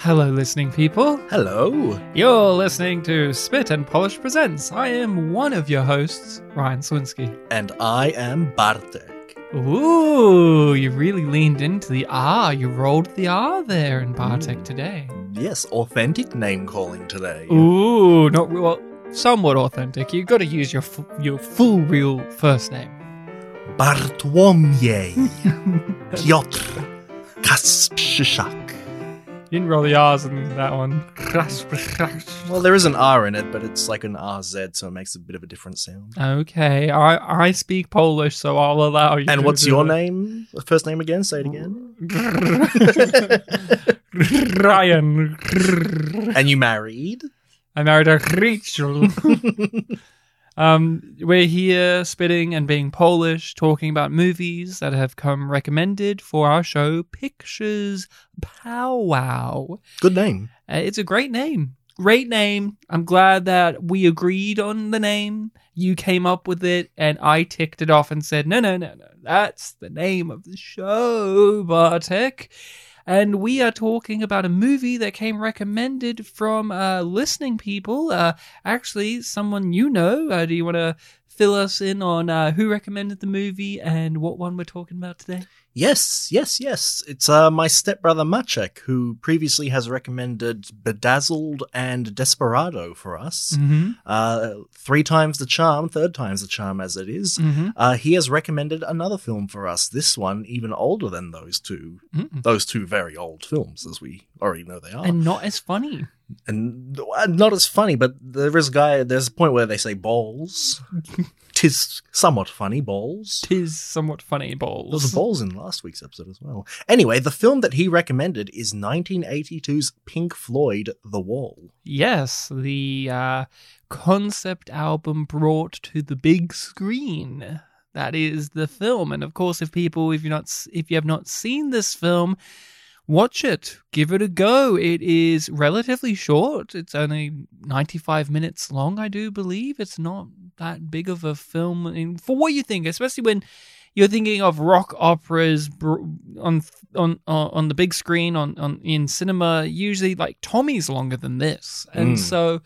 Hello, listening people. Hello. You're listening to Spit and Polish Presents. I am one of your hosts, Ryan Swinsky. And I am Bartek. Ooh, you really leaned into the R. You rolled the R there in Bartek mm. today. Yes, authentic name calling today. Ooh, not well, somewhat authentic. You've got to use your f- your full real first name. Bartłomiej Piotr Kasprzak. You didn't roll the R's in that one. Well, there is an R in it, but it's like an RZ, so it makes a bit of a different sound. Okay, I I speak Polish, so I'll allow you. And to what's do your it. name? First name again? Say it again. Ryan. And you married? I married a Rachel. um, we're here spitting and being Polish, talking about movies that have come recommended for our show, Pictures Powwow. Good name. Uh, it's a great name. Great name. I'm glad that we agreed on the name. You came up with it, and I ticked it off and said, no, no, no, no. That's the name of the show, Bartek. And we are talking about a movie that came recommended from uh, listening people. Uh, actually, someone you know. Uh, do you want to fill us in on uh, who recommended the movie and what one we're talking about today? Yes, yes, yes. It's uh, my stepbrother Maciek, who previously has recommended Bedazzled and Desperado for us. Mm-hmm. Uh, three times the charm, third times the charm as it is. Mm-hmm. Uh, he has recommended another film for us. This one even older than those two. Mm-mm. Those two very old films, as we already know they are, And not as funny. and uh, not as funny. But there is a guy. There's a point where they say balls. Tis somewhat funny balls. Tis somewhat funny, There balls. was balls in last week's episode as well. Anyway, the film that he recommended is 1982's Pink Floyd The Wall. Yes, the uh, concept album brought to the big screen. That is the film, and of course, if people, if you're not, if you have not seen this film, watch it. Give it a go. It is relatively short. It's only 95 minutes long, I do believe. It's not that big of a film in, for what you think, especially when you're thinking of rock operas on on on on the big screen on, on in cinema. Usually, like Tommy's longer than this, and Mm. so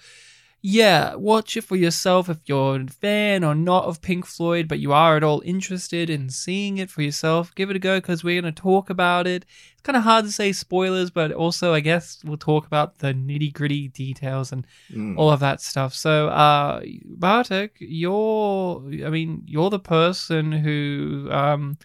yeah, watch it for yourself if you're a fan or not of Pink Floyd, but you are at all interested in seeing it for yourself. Give it a go because we're going to talk about it. It's kind of hard to say spoilers, but also I guess we'll talk about the nitty gritty details and Mm. all of that stuff. So, uh, Bartek, you're, I mean, you're the person who, um,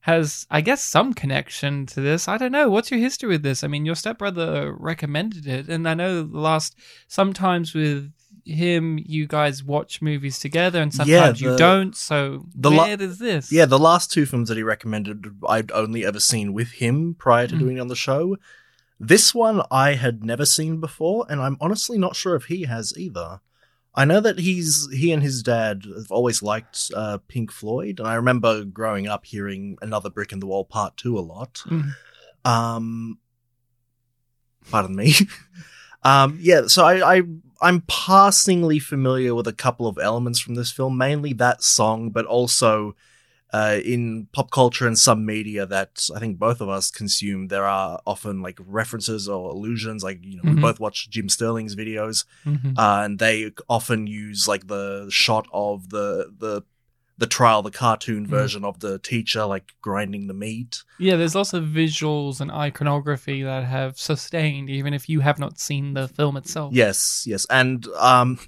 has, I guess, some connection to this. I don't know. What's your history with this? I mean, your stepbrother recommended it, and I know the last, sometimes with him, you guys watch movies together, and sometimes you the- don't. So, the la- does this? Yeah, the last two films that he recommended, I'd only ever seen with him prior to Mm. doing it on the show. This one I had never seen before, and I'm honestly not sure if he has either. I know that he's he and his dad have always liked uh, Pink Floyd, and I remember growing up hearing "Another Brick in the Wall" Part Two a lot. Mm. Um, pardon me. um, yeah, so I, I I'm passingly familiar with a couple of elements from this film, mainly that song, but also uh, in pop culture and some media that I think both of us consume. There are often like references or allusions, like you know Mhm. we both watch Jim Sterling's videos, Mhm. uh, and they often use like the shot of the the the trial, the cartoon Mhm. version of the teacher like grinding the meat. Yeah, there's lots of visuals and iconography that have sustained, even if you have not seen the film itself. Yes, yes. And um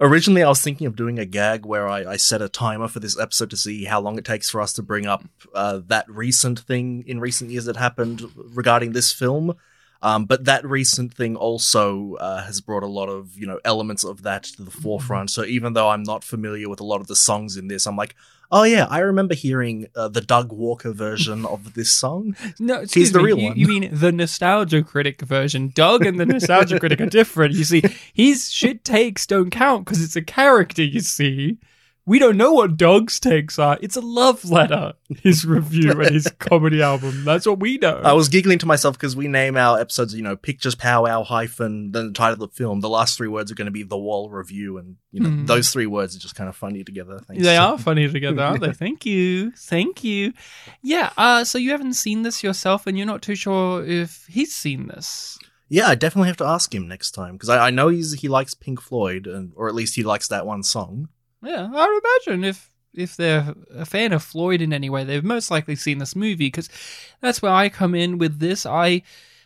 originally I was thinking of doing a gag where I, I set a timer for this episode to see how long it takes for us to bring up uh, that recent thing in recent years that happened regarding this film. Um, but that recent thing also uh, has brought a lot of you know elements of that to the forefront. So even though I'm not familiar with a lot of the songs in this, I'm like, oh yeah, I remember hearing uh, the Doug Walker version of this song. No, excuse the me, real you, one. You mean the Nostalgia Critic version? Doug and the Nostalgia Critic are different. You see, his shit takes don't count because it's a character. You see, we don't know what Doug's takes are. It's a love letter. His review and his comedy album. That's what we know. I was giggling to myself because we name our episodes, you know, pictures powwow hyphen then the title of the film. The last three words are going to be the wall review, and you know Mm. those three words are just kind of funny together. Thanks. They are funny together, aren't they? Thank you. Thank you. Yeah, uh, so you haven't seen this yourself and you're not too sure if he's seen this. Yeah, I definitely have to ask him next time because I, I know he's he likes Pink Floyd, and or at least he likes that one song. Yeah, I would imagine if if they're a fan of Floyd in any way, they've most likely seen this movie because that's where I come in with this. I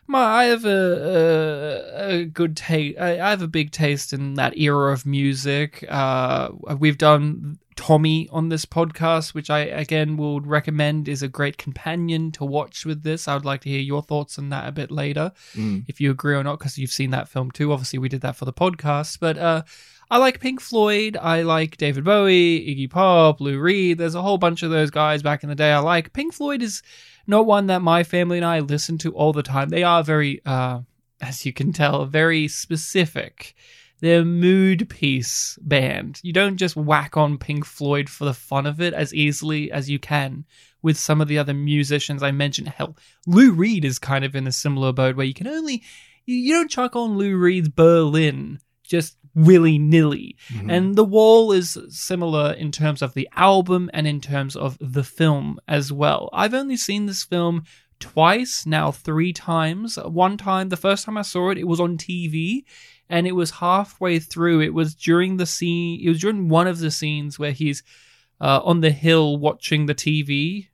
my I have a a, a good taste. I, I have a big taste in that era of music. Uh, we've done Tommy on this podcast, which I again would recommend is a great companion to watch with this. I would like to hear your thoughts on that a bit later, Mm. if you agree or not, because you've seen that film too. Obviously, we did that for the podcast, but uh, I like Pink Floyd. I like David Bowie, Iggy Pop, Lou Reed. There's a whole bunch of those guys back in the day. I like Pink Floyd is not one that my family and I listen to all the time. They are very, uh, as you can tell, very specific. They're mood piece band. You don't just whack on Pink Floyd for the fun of it as easily as you can with some of the other musicians I mentioned. Hell, Lou Reed is kind of in a similar boat where you can only you, you don't chuck on Lou Reed's Berlin just willy nilly. Mhm. And The Wall is similar in terms of the album and in terms of the film as well. I've only seen this film twice, now three times. One time, the first time I saw it, it was on TV. And it was halfway through. It was during the scene. It was during one of the scenes where he's uh, on the hill watching the TV.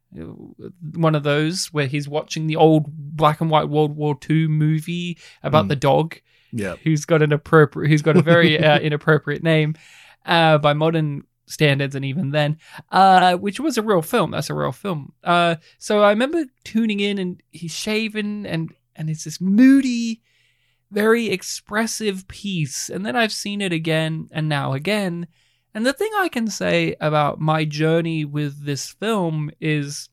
One of those where he's watching the old black and white World War II movie about Mm. the dog yeah, who's got an appropriate who's got a very uh, inappropriate name uh, by modern standards and even then uh, which was a real film. That's a real film. Uh, so i remember tuning in and he's shaven and and it's this moody very expressive piece. And then i've seen it again and now again. And the thing i can say about my journey with this film is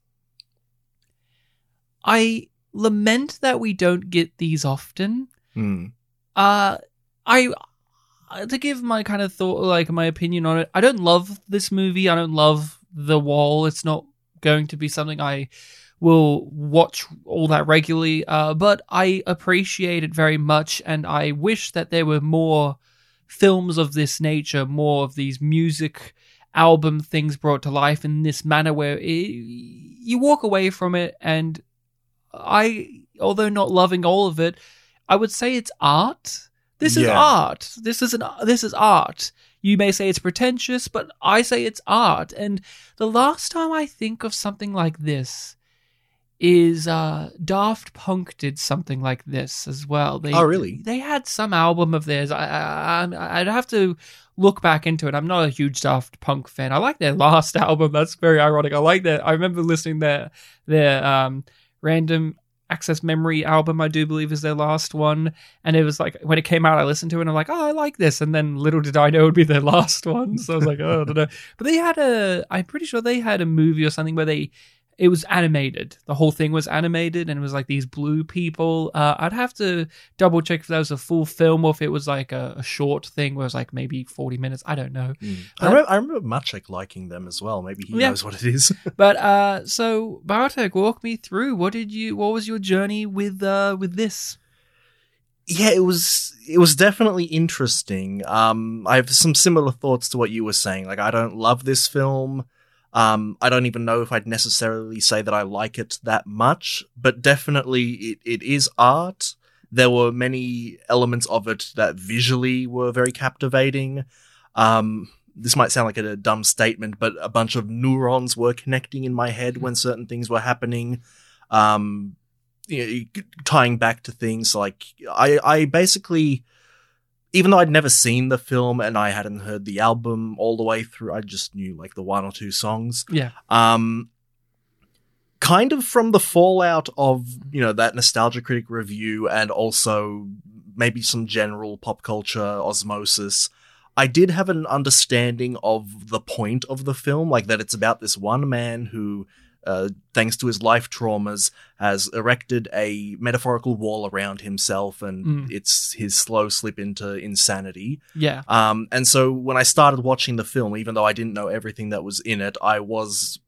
i lament that we don't get these often. Mm. Uh, I uh, to give my kind of thought, like my opinion on it. I don't love this movie. I don't love The Wall. It's not going to be something I will watch all that regularly. Uh, but I appreciate it very much, and I wish that there were more films of this nature, more of these music album things brought to life in this manner, where it, you walk away from it, and I, although not loving all of it. I would say it's art. This is Yeah. art. This is an this is art. You may say it's pretentious, but I say it's art. And the last time I think of something like this is uh Daft Punk did something like this as well. They Oh, really? They had some album of theirs. I, I I'd have to look back into it. I'm not a huge Daft Punk fan. I like their last album. That's very ironic. I like that. I remember listening their their um random access memory album i do believe is their last one. And it was like when it came out i listened to it and i'm like oh i like this. And then little did i know it would be their last one. So i was like oh i don't know. But they had a i'm pretty sure they had a movie or something where they it was animated the whole thing was animated and it was like these blue people uh, i'd have to double check if that was a full film or if it was like a, a short thing where it was like maybe 40 minutes i don't know Mm. I, remember, I remember Maciek liking them as well. Maybe he Yeah. knows what it is. but uh so bartek walk me through what did you what was your journey with uh with this yeah, it was it was definitely interesting. Um, I have some similar thoughts to what you were saying. Like, I don't love this film. Um, I don't even know if I'd necessarily say that I like it that much, but definitely it, it is art. There were many elements of it that visually were very captivating. Um, this might sound like a dumb statement, but a bunch of neurons were connecting in my head when certain things were happening. Um, you know, tying back to things like I, I basically, even though I'd never seen the film and I hadn't heard the album all the way through, I just knew like the one or two songs. yeah Um, kind of from the fallout of you know that nostalgia critic review and also maybe some general pop culture osmosis. I did have an understanding of the point of the film, like that it's about this one man who, uh, thanks to his life traumas, has erected a metaphorical wall around himself, and Mm. it's his slow slip into insanity. yeah Um, and so when I started watching the film, even though I didn't know everything that was in it, I was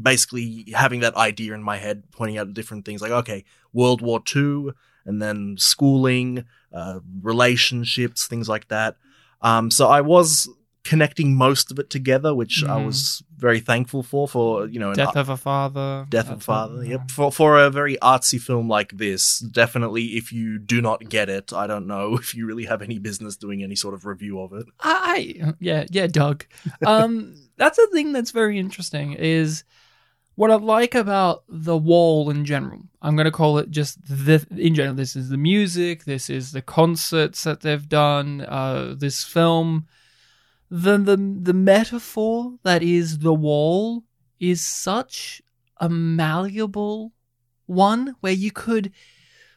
basically having that idea in my head, pointing out different things like, okay, World War II, and then schooling, uh, relationships, things like that. Um, so I was connecting most of it together, which I Mhm. was very thankful for. For you know, Death of a father. Death of a Father. Yep. For for a very artsy film like this, definitely if you do not get it, I don't know if you really have any business doing any sort of review of it. I yeah yeah Doug. Um, that's a thing that's very interesting. Is what I like about the wall in general. I'm going to call it just the in general. This is the music. This is the concerts that they've done. Uh, this film. The the the metaphor that is the wall is such a malleable one where you could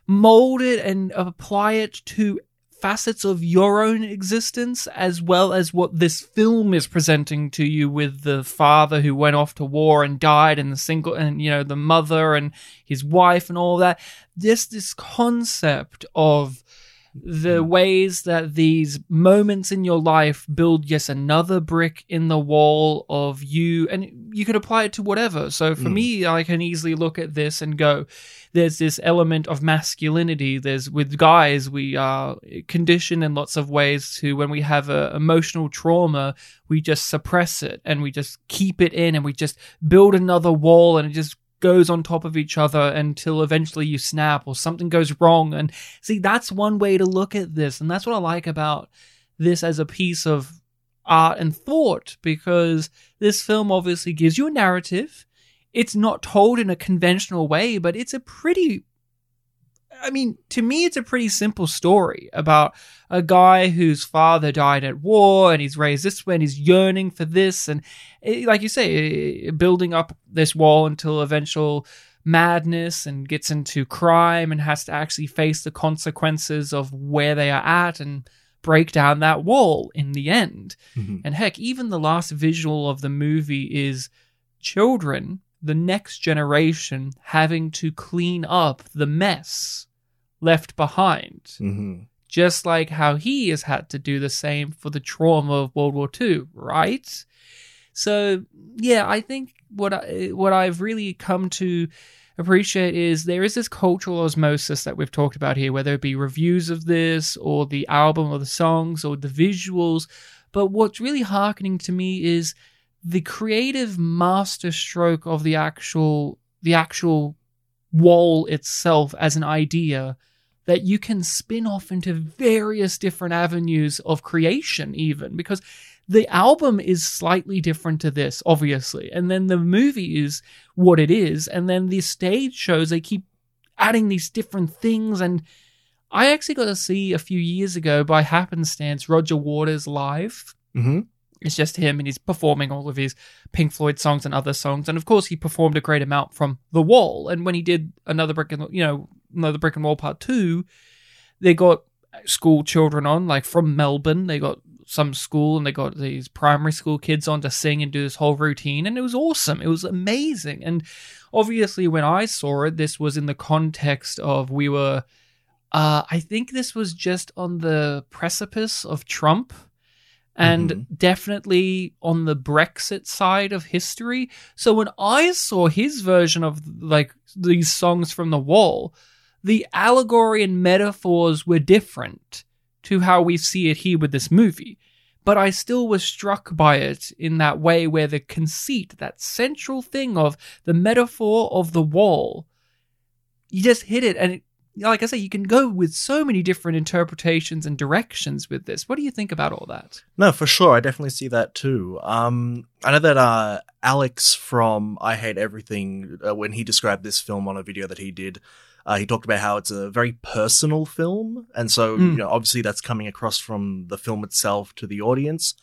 mold it and apply it to facets of your own existence as well as what this film is presenting to you with the father who went off to war and died and the single and you know the mother and his wife and all that. Just this concept of the ways that these moments in your life build yes another brick in the wall of you and you could apply it to whatever. So for Mm. me i can easily look at this and go there's this element of masculinity. There's with guys we are conditioned in lots of ways to when we have a emotional trauma we just suppress it and we just keep it in and we just build another wall and it just goes on top of each other until eventually you snap or something goes wrong. And see that's one way to look at this. And that's what i like about this as a piece of art and thought because this film obviously gives you a narrative. It's not told in a conventional way but it's a pretty I mean, to me, it's a pretty simple story about a guy whose father died at war and he's raised this way and he's yearning for this. And eh, like you say, building up this wall until eventual madness and gets into crime and has to actually face the consequences of where they are at and break down that wall in the end. And heck, even the last visual of the movie is children, the next generation, having to clean up the mess left behind. hmm Just like how he has had to do the same for the trauma of World War II, right? So yeah, I think what I, what I've really come to appreciate is there is this cultural osmosis that we've talked about here, whether it be reviews of this or the album or the songs or the visuals. But what's really hearkening to me is the creative masterstroke of the actual the actual wall itself as an idea that you can spin off into various different avenues of creation even because the album is slightly different to this obviously and then the movie is what it is and then the stage shows they keep adding these different things and i actually got to see a few years ago by happenstance roger waters live hmm it's just him and he's performing all of his Pink Floyd songs and other songs. And of course, he performed a great amount from The Wall. And when he did another brick and you know another brick and wall part two, they got school children on like from Melbourne. They got some school and they got these primary school kids on to sing and do this whole routine, and it was awesome. It was amazing. And obviously, when I saw it, this was in the context of we were. Uh, I think this was just on the precipice of Trump and Mhm. definitely on the Brexit side of history. So when I saw his version of like these songs from the wall, the allegory and metaphors were different to how we see it here with this movie. But I still was struck by it in that way where the conceit, that central thing of the metaphor of the wall, you just hit it and it, like I say, you can go with so many different interpretations and directions with this. What do you think about all that? No, for sure. I definitely see that too. Um, I know that uh, Alex from I Hate Everything, uh, when he described this film on a video that he did, uh, he talked about how it's a very personal film, and so Mm. you know, obviously that's coming across from the film itself to the audience.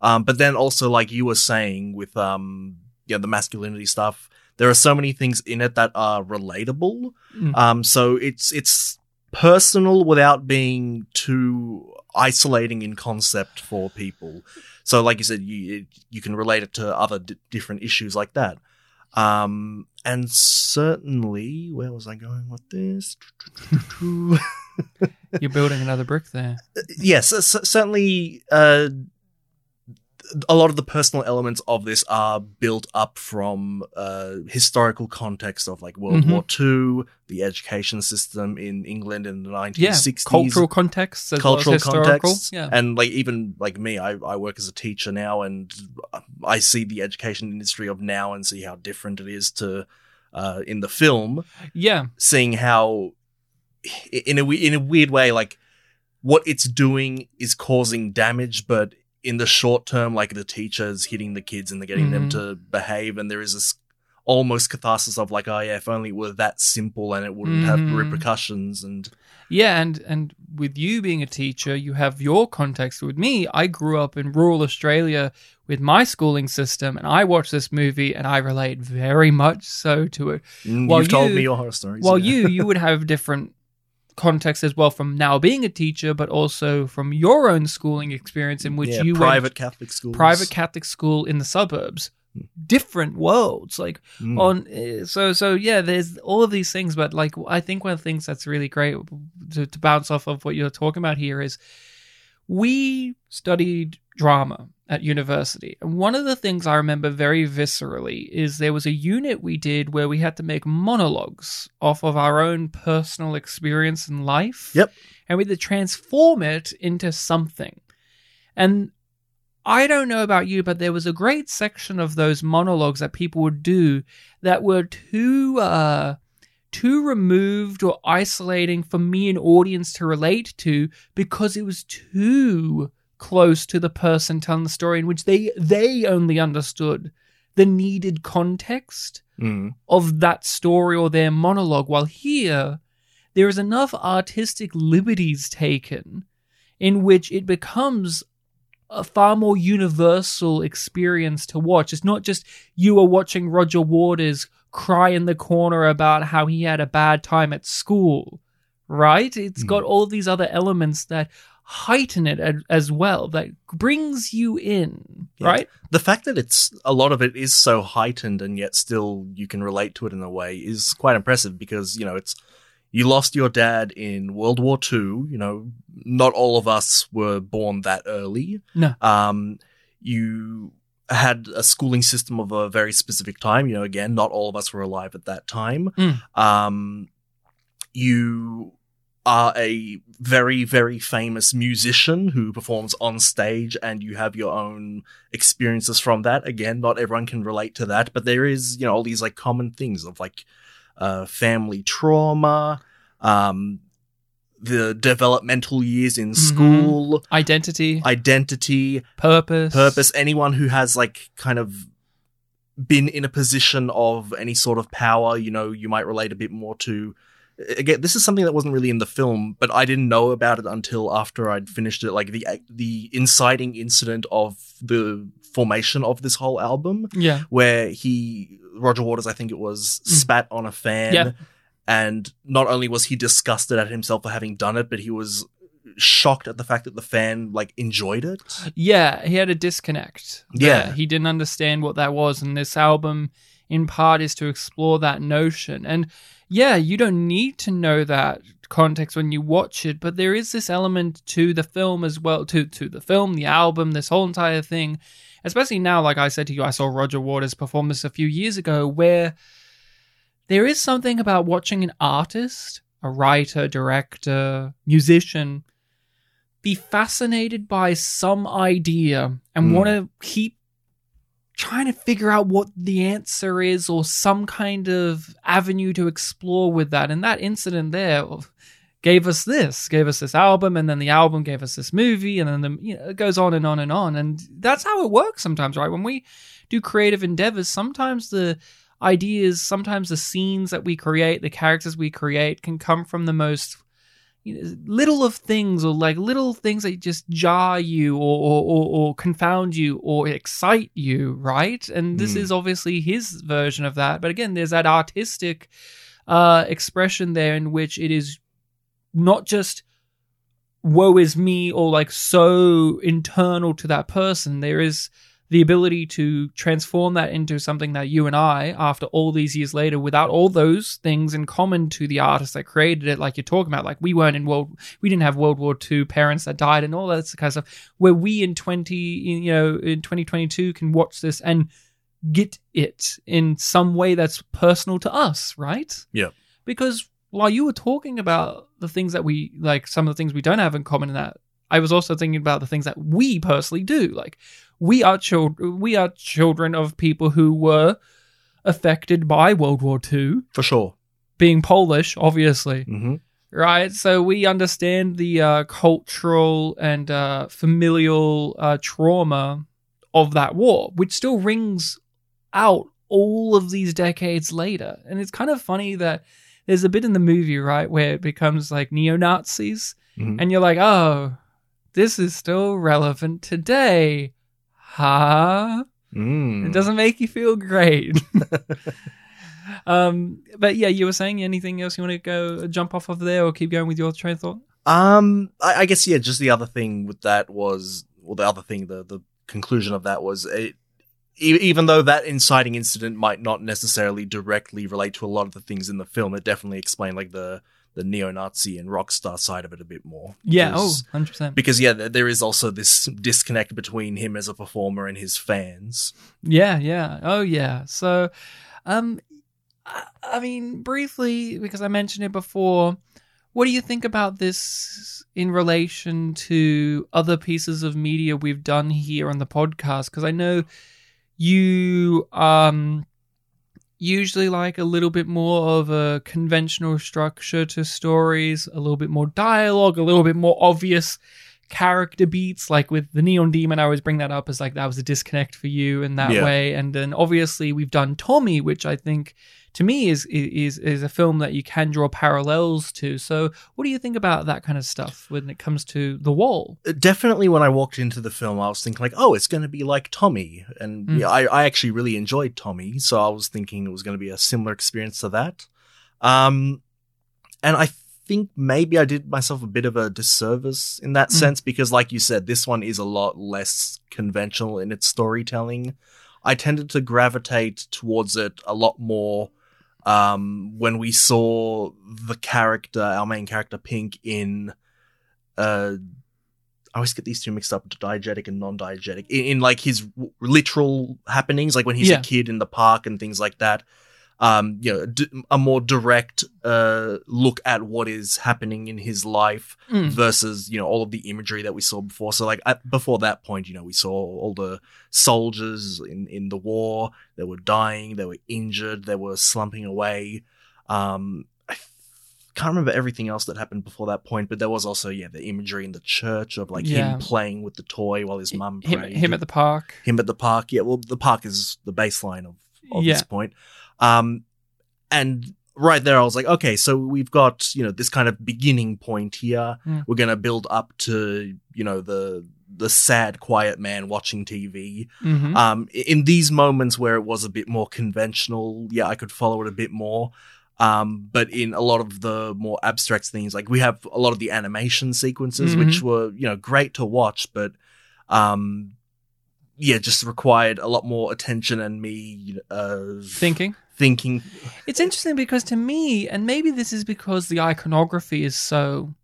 Um, but then also, like you were saying, with um, you know, the masculinity stuff, there are so many things in it that are relatable. Mm. Um, so it's it's personal without being too isolating in concept for people. So, like you said, you you can relate it to other d- different issues like that. Um, and certainly, where was I going with this? You're building another brick there. yes, certainly. Uh, a lot of the personal elements of this are built up from uh, historical context of like World Mhm. War II, the education system in England in the 1960s. Yeah, cultural context, cultural well as historical. contexts Yeah. and like even like me I, I work as a teacher now and i see the education industry of now and see how different it is to uh, in the film yeah. seeing how in a in a weird way like what it's doing is causing damage but in the short term like the teachers hitting the kids and they're getting them Mhm. to behave and there is this almost catharsis of like oh yeah if only it were that simple and it wouldn't have Mhm. repercussions and Yeah, and and with you being a teacher, you have your context. With me, I grew up in rural Australia with my schooling system, and I watched this movie and I relate very much so to it. Mm, While you've told me your horror stories While yeah. you you would have different context as well from now being a teacher, but also from your own schooling experience in which Yeah, you private Catholic school, private Catholic school in the suburbs. Hmm. Different worlds, like Mm. on eh, so so yeah there's all of these things but like i think one of the things that's really great to, to bounce off of what you're talking about here is we studied drama at university. And one of the things i remember very viscerally is there was a unit we did where we had to make monologues off of our own personal experience in life. Yep. and we had to transform it into something. And I don't know about you, but there was a great section of those monologues that people would do that were too uh, too removed or isolating for me an audience to relate to because it was too close to the person telling the story in which they they only understood the needed context Mm. of that story or their monologue. While here, there is enough artistic liberties taken in which it becomes a far more universal experience to watch. It's not just you are watching Roger Waters cry in the corner about how he had a bad time at school, right? It's Hmm. got all these other elements that heighten it as well, that brings you in, Yeah. right? The fact that it's a lot of it is so heightened and yet still you can relate to it in a way is quite impressive because, you know, it's you lost your dad in World War II, you know, not all of us were born that early. No. Um you had a schooling system of a very specific time, you know, again, not all of us were alive at that time. Mm. Um you are a very, very famous musician who performs on stage and you have your own experiences from that. Again, not everyone can relate to that, but there is, you know, all these like common things of like uh, family trauma, um, the developmental years in Mhm. school, Identity, identity, purpose, purpose. Anyone who has like kind of been in a position of any sort of power, you know, you might relate a bit more to. Again, this is something that wasn't really in the film, but I didn't know about it until after I'd finished it. Like the the inciting incident of the formation of this whole album, Yeah. where he Roger Waters, I think it was, Mm. spat on a fan, Yeah. and not only was he disgusted at himself for having done it, but he was shocked at the fact that the fan like enjoyed it. Yeah, he had a disconnect. Yeah. He didn't understand what that was. And this album, in part, is to explore that notion. And yeah, you don't need to know that context when you watch it, but there is this element to the film as well, to, to the film, the album, this whole entire thing. Especially now, like I said to you, I saw Roger Waters perform this a few years ago, where there is something about watching an artist, a writer, director, musician, be fascinated by some idea and Hmm. want to keep trying to figure out what the answer is or some kind of avenue to explore with that. And that incident there gave us this, gave us this album, and then the album gave us this movie, and then the you know it goes on and on and on. And that's how it works sometimes, right? When we do creative endeavors, sometimes the ideas, sometimes the scenes that we create, the characters we create can come from the most you know, little of things or like little things that just jar you or, or, or, or confound you or excite you, right? And this Mm. is obviously his version of that. But again, there's that artistic uh, expression there in which it is not just woe is me or like so internal to that person. There is the ability to transform that into something that you and I, after all these years later, without all those things in common to the artists that created it, like you're talking about, like we weren't in world, we didn't have World War II parents that died and all that kind of stuff. Where we in twenty, you know, in 2022 can watch this and get it in some way that's personal to us, right? Yeah. Because while you were talking about the things that we like, some of the things we don't have in common in that, I was also thinking about the things that we personally do. Like we are children, we are children of people who were affected by World War II, For sure. being Polish, obviously hmm right? So we understand the uh, cultural and uh, familial uh, trauma of that war, which still rings out all of these decades later. And it's kind of funny that there's a bit in the movie, right, where it becomes like neo Nazis, Mhm. and you're like, oh, this is still relevant today. Huh? Mm. It doesn't make you feel great. um, but yeah, you were saying anything else you want to go jump off of there or keep going with your train of thought? Um, I, I guess yeah. Just the other thing with that was, well, the other thing, the the conclusion of that was, it, e- even though that inciting incident might not necessarily directly relate to a lot of the things in the film, it definitely explained like the the neo-Nazi and rock star side of it a bit more. Yeah, oh, Because- 100%. because yeah, there there is also this disconnect between him as a performer and his fans. Yeah, yeah. Oh, yeah. So, um, I, I mean, briefly, because I mentioned it before, what do you think about this in relation to other pieces of media we've done here on the podcast? Because I know you um usually like a little bit more of a conventional structure to stories, a little bit more dialogue, a little bit more obvious character beats like with the neon demon i always bring that up as like that was a disconnect for you in that Yeah. way and then obviously we've done tommy which i think to me is is is a film that you can draw parallels to so what do you think about that kind of stuff when it comes to the wall definitely when I walked into the film, I was thinking like, oh, it's going to be like Tommy, and Mm. yeah, I, I actually really enjoyed Tommy, so I was thinking it was going to be a similar experience to that. Um, and I think maybe I did myself a bit of a disservice in that Mm. sense because, like you said, this one is a lot less conventional in its storytelling. I tended to gravitate towards it a lot more um, when we saw the character, our main character, Pink, in uh, I always get these two mixed up, diegetic and non-diegetic. In, in like his w- literal happenings, like when he's Yeah. a kid in the park and things like that. Um, you know, d- a more direct uh look at what is happening in his life Mm. versus you know all of the imagery that we saw before. So like at, before that point, you know, we saw all the soldiers in in the war. They were dying. They were injured. They were slumping away. Um, I can't remember everything else that happened before that point, but there was also yeah the imagery in the church of like Yeah. him playing with the toy while his mum him, prayed. him at the park him at the park. Yeah, well, the park is the baseline of, of Yeah. this point. Um, and right there, I was like, okay, so we've got you know this kind of beginning point here. Mm. We're gonna build up to you know the the sad, quiet man watching TV. Mhm. Um, in these moments where it was a bit more conventional, yeah, I could follow it a bit more. Um, but in a lot of the more abstract things, like we have a lot of the animation sequences, Mhm. which were, you know, great to watch, but, um, yeah, just required a lot more attention and me, uh, thinking thinking. It's interesting because to me, and maybe this is because the iconography is so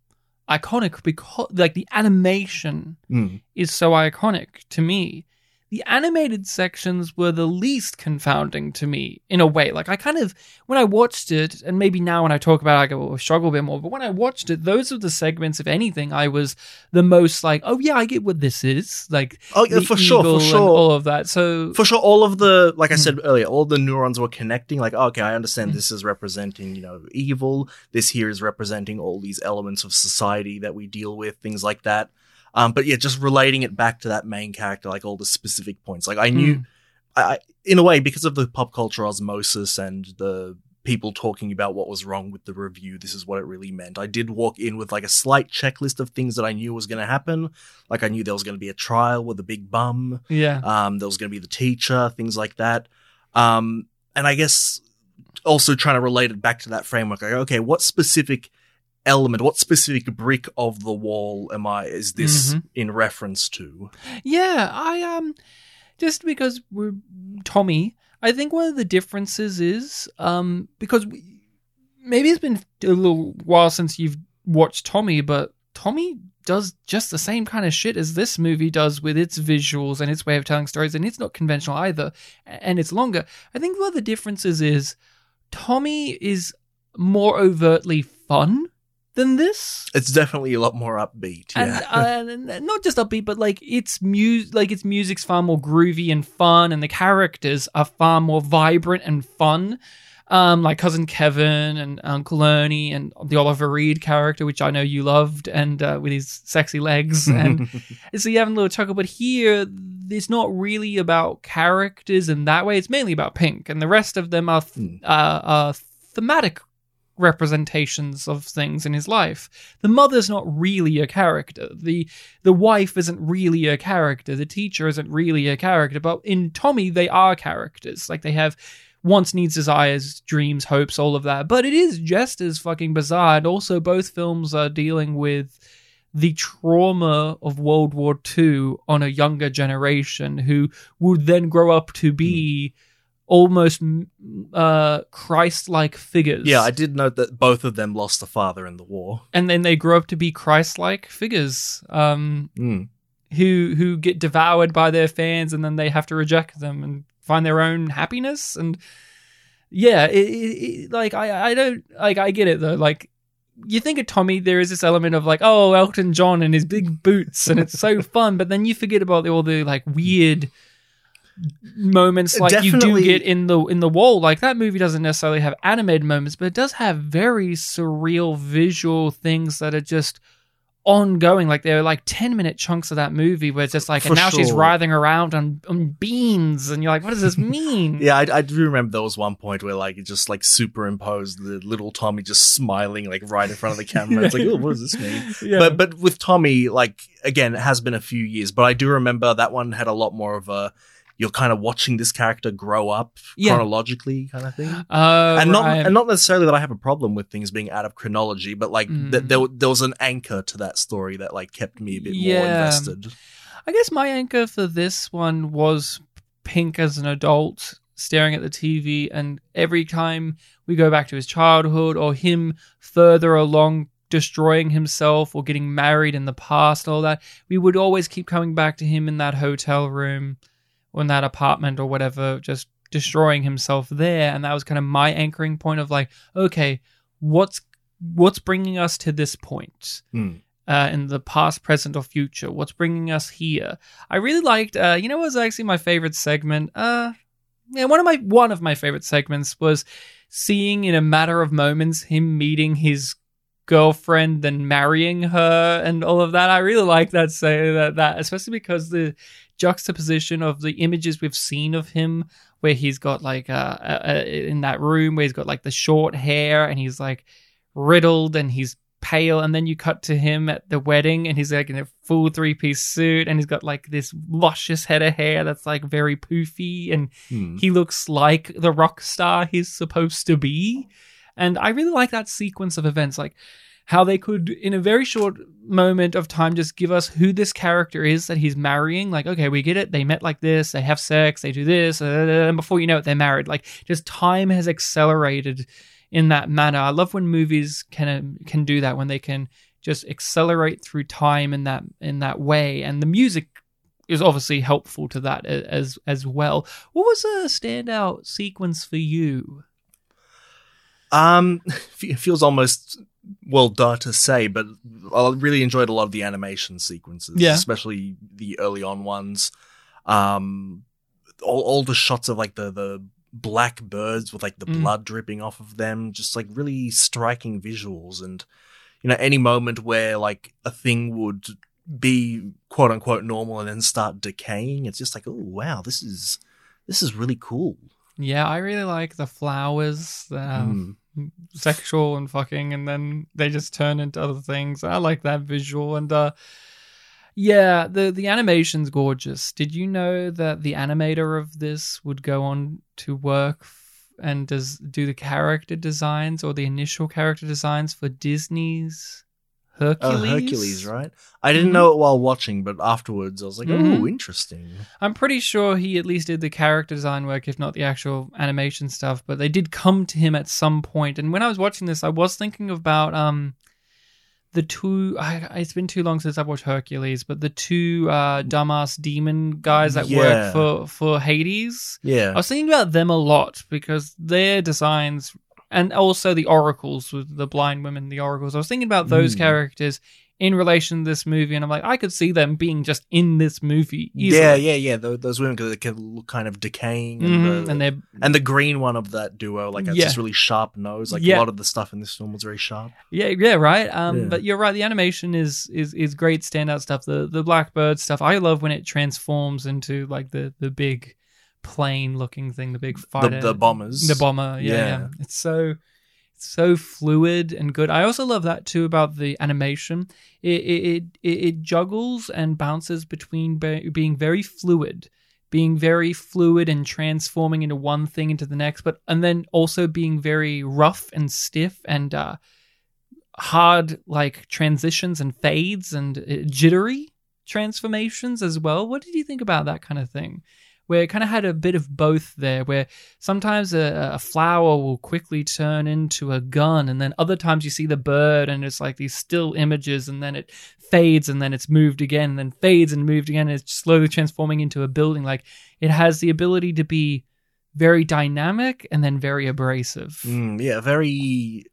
iconic, because like the animation Mm, is so iconic to me. The animated sections were the least confounding to me in a way. Like I kind of when I watched it, and maybe now when I talk about it, I go oh, struggle a bit more. But when I watched it, those are the segments, if anything, I was the most like, oh yeah, I get what this is. Like Oh, yeah, for sure, for sure. all of that. So For sure, all of the, like I Mm. said earlier, all the neurons were connecting. Like, okay, I understand Mm. this is representing, you know, evil. This here is representing all these elements of society that we deal with, things like that. Um, but yeah, just relating it back to that main character, like all the specific points. Like, I knew, Mm. I, I- in a way, because of the pop culture osmosis and the people talking about what was wrong with the review, this is what it really meant. I did walk in with like a slight checklist of things that I knew was going to happen. Like, I knew there was going to be a trial with a big bum. yeah, Um, there was going to be the teacher, things like that. Um, and I guess also trying to relate it back to that framework. Like, okay, what specific element, what specific brick of the wall am I? Is this Mhm. in reference to? Yeah, I um just because we're Tommy, I think one of the differences is um because we, maybe it's been a little while since you've watched Tommy, but Tommy does just the same kind of shit as this movie does with its visuals and its way of telling stories, and it's not conventional either, and it's longer. I think one of the differences is Tommy is more overtly fun than this. It's definitely a lot more upbeat. Yeah. And, uh, and not just upbeat, but like its music, like its music's far more groovy and fun, and the characters are far more vibrant and fun. Um, like cousin Kevin and Uncle Ernie and the Oliver Reed character, which I know you loved, and uh, with his sexy legs, and so you have a little chuckle. But here, it's not really about characters in that way. It's mainly about Pink, and the rest of them are th- uh, are thematic representations of things in his life. The mother's not really a character. The the wife isn't really a character. The teacher isn't really a character. But in Tommy, they are characters. Like they have wants, needs, desires, dreams, hopes, all of that. But it is just as fucking bizarre. And also, both films are dealing with the trauma of World War II on a younger generation who would then grow up to be. Mm almost uh, Christ-like figures. Yeah, I did note that both of them lost a father in the war, and then they grow up to be Christ-like figures. Um, mm. who who get devoured by their fans, and then they have to reject them and find their own happiness. And yeah, it, it, like I I don't like I get it though. Like you think of Tommy, there is this element of like, oh, Elton John and his big boots, and it's so fun. But then you forget about all the like weird moments like Definitely. you do get in the in the wall. Like that movie doesn't necessarily have animated moments, but it does have very surreal visual things that are just ongoing. Like there are like ten minute chunks of that movie where it's just like, For and now sure. she's writhing around on, on beans, and you're like, what does this mean? yeah, I, I do remember there was one point where like it just like superimposed the little Tommy just smiling like right in front of the camera. It's like, oh, what does this mean? Yeah. But but with Tommy, like again, it has been a few years, but I do remember that one had a lot more of a you're kind of watching this character grow up yeah. chronologically, kind of thing. Uh, and not right. and not necessarily that I have a problem with things being out of chronology, but like mm. th- there there was an anchor to that story that like kept me a bit yeah. more invested. I guess my anchor for this one was Pink as an adult staring at the TV, and every time we go back to his childhood or him further along destroying himself or getting married in the past, all that, we would always keep coming back to him in that hotel room in that apartment or whatever, just destroying himself there. And that was kind of my anchoring point of like, okay, what's what's bringing us to this point? Mm. Uh, in the past, present, or future. What's bringing us here? I really liked. Uh, you know, what was actually my favorite segment. Uh, yeah, one of my one of my favorite segments was seeing in a matter of moments him meeting his girlfriend and marrying her and all of that. I really like that say that that especially because the juxtaposition of the images we've seen of him where he's got like uh, uh, uh, in that room where he's got like the short hair and he's like riddled and he's pale. And then you cut to him at the wedding and he's like in a full three piece suit and he's got like this luscious head of hair that's like very poofy and hmm. he looks like the rock star he's supposed to be. And i really like that sequence of events. Like how they could, in a very short moment of time, just give us who this character is that he's marrying. Like, okay, we get it. They met like this. They have sex. They do this. and before you know it, they're married. Like, just time has accelerated in that manner. I love when movies can can do that when they can just accelerate through time in that in that way. And the music is obviously helpful to that as as well. What was a standout sequence for you? Um, it feels almost well, duh to say, but I really enjoyed a lot of the animation sequences, yeah. especially the early on ones. Um, all, all the shots of like the the black birds with like the mm. blood dripping off of them, just like really striking visuals, and you know, any moment where like a thing would be quote unquote normal and then start decaying, it's just like, oh wow, this is this is really cool. Yeah, I really like the flowers. Um, mm. Sexual and fucking, and then they just turn into other things. I like that visual, and uh, yeah, the the animation's gorgeous. Did you know that the animator of this would go on to work f- and does do the character designs or the initial character designs for Disney's Hercules. Oh, Hercules, right? I didn't Mhm. know it while watching, but afterwards I was like, Mhm. oh, interesting. I'm pretty sure he at least did the character design work, if not the actual animation stuff. But they did come to him at some point. And when I was watching this, I was thinking about um the two. I, it's been too long since I've watched Hercules, but the two uh, dumbass demon guys that Yeah. work for for Hades. Yeah. I was thinking about them a lot because their designs and also the oracles with the blind women, the oracles. I was thinking about those Mm. characters in relation to this movie, and I'm like, I could see them being just in this movie. Easily. Yeah, yeah, yeah. Those, those women they look kind of decaying, and, Mhm, the, and they're and the green one of that duo, like has Yeah. this really sharp nose. Like Yeah. a lot of the stuff in this film was very sharp. Yeah, yeah, right. Um, Yeah. but you're right. The animation is is is great standout stuff. The the Blackbird stuff. I love when it transforms into like the the big plane looking thing, the big The, fighter, the bombers, the bomber. Yeah, yeah, Yeah. It's so it's so fluid and good. I also love that too about the animation. It it it, it juggles and bounces between be- being very fluid. Being very fluid and transforming into one thing into the next, but and then also being very rough and stiff and uh, hard like transitions and fades and uh, jittery transformations as well. What did you think about that kind of thing? Where it kind of had a bit of both there, where sometimes a, a flower will quickly turn into a gun, and then other times you see the bird and it's like these still images, and then it fades and then it's moved again, and then fades and moved again, and it's slowly transforming into a building. Like it has the ability to be very dynamic and then very abrasive. Mm, yeah, very,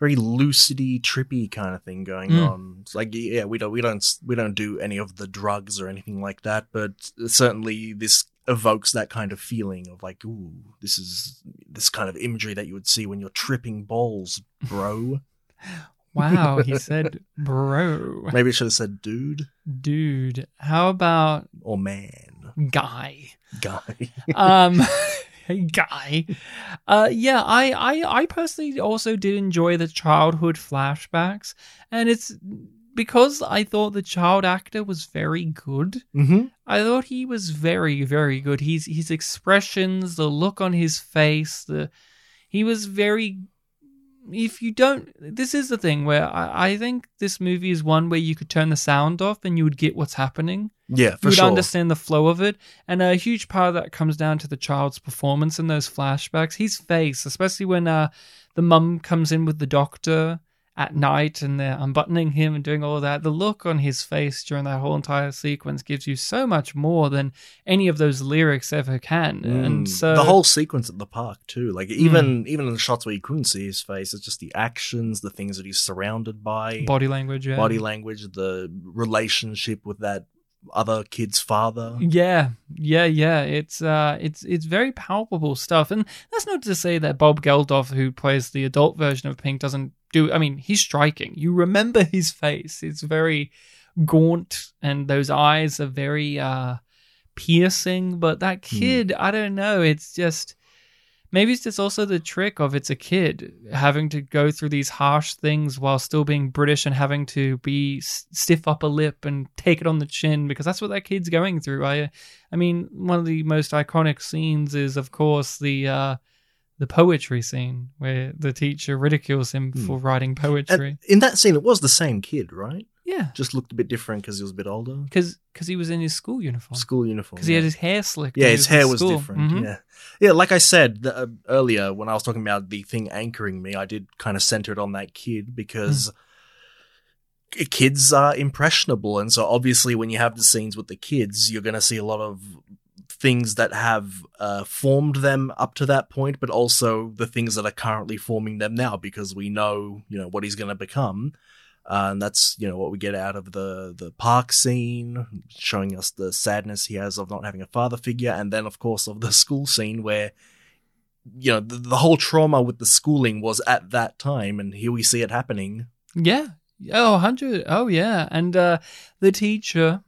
very lucidy, trippy kind of thing going Mm. on. It's like, yeah, we don't, we don't, we don't do any of the drugs or anything like that, but certainly this evokes that kind of feeling of like, ooh, this is this kind of imagery that you would see when you're tripping balls, bro. Wow, he said, bro. Maybe I should have said dude Dude, how about or man, guy? guy. um guy. Uh yeah I, I i personally also did enjoy the childhood flashbacks and it's because i thought the child actor was very good. Mm-hmm. i thought he was very very good. He's his expressions the look on his face the he was very if you don't this is the thing where I, I think this movie is one where you could turn the sound off and you would get what's happening Yeah, for you'd sure. understand the flow of it. And a huge part of that comes down to the child's performance in those flashbacks. His face, especially when uh, the mum comes in with the doctor at night and they're unbuttoning him and doing all that. The look on his face during that whole entire sequence gives you so much more than any of those lyrics ever can. And Mm. so the whole sequence at the park too, like even even in the shots where you couldn't see his face, it's just the actions, the things that he's surrounded by, body language, yeah. body language, the relationship with that other kid's father. Yeah, yeah, yeah. It's uh, it's it's very palpable stuff, and that's not to say that Bob Geldof, who plays the adult version of Pink, doesn't do. I mean, he's striking. You remember his face; it's very gaunt, and those eyes are very uh, piercing. But that kid, I don't know. It's just maybe it's just also the trick of it's a kid having to go through these harsh things while still being British and having to be stiff upper lip and take it on the chin because that's what that kid's going through. I, I mean, one of the most iconic scenes is, of course, the uh, the poetry scene where the teacher ridicules him Hmm. for writing poetry. And in that scene, it was the same kid, right? Yeah, Just looked a bit different because he was a bit older. because he was in his school uniform. School uniform. Because he yeah. had his hair slicked. yeah, his hair was school. different. Mhm. Yeah, yeah. Like I said the, uh, earlier, when I was talking about the thing anchoring me, I did kind of center it on that kid because k- kids are impressionable, and so obviously, when you have the scenes with the kids, you're going to see a lot of things that have uh, formed them up to that point, but also the things that are currently forming them now, because we know, you know, what he's going to become. Uh, and that's you know what we get out of the the park scene, showing us the sadness he has of not having a father figure, and then of course of the school scene where you know the, the whole trauma with the schooling was at that time, and here we see it happening. Yeah. Oh, 100. Oh, yeah. And uh, the teacher,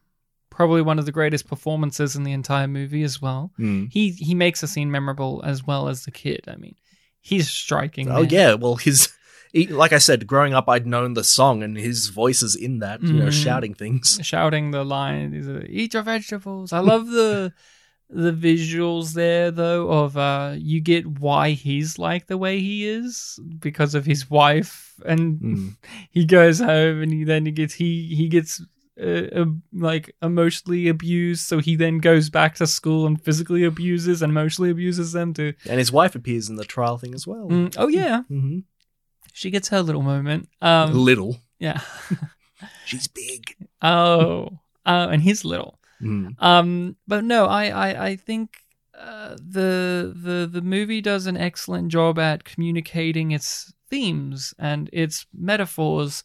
probably one of the greatest performances in the entire movie as well. He he makes the scene memorable as well as the kid. I mean, he's striking. Oh man. yeah, well his. He, like I said, growing up, I'd known the song, and his voice is in that, you know, Mhm. shouting things. Shouting the line, "Eat your vegetables." I love the the visuals there though of uh you get why he's like the way he is because of his wife and Mm. he goes home and he then he gets he he gets uh, uh, like emotionally abused so he then goes back to school and physically abuses and emotionally abuses them to And his wife appears in the trial thing as well. Mm, oh yeah hmm she gets her little moment um Little. yeah She's big. oh uh, and he's little Mm. Um, but no, I I, I think uh, the the the movie does an excellent job at communicating its themes and its metaphors,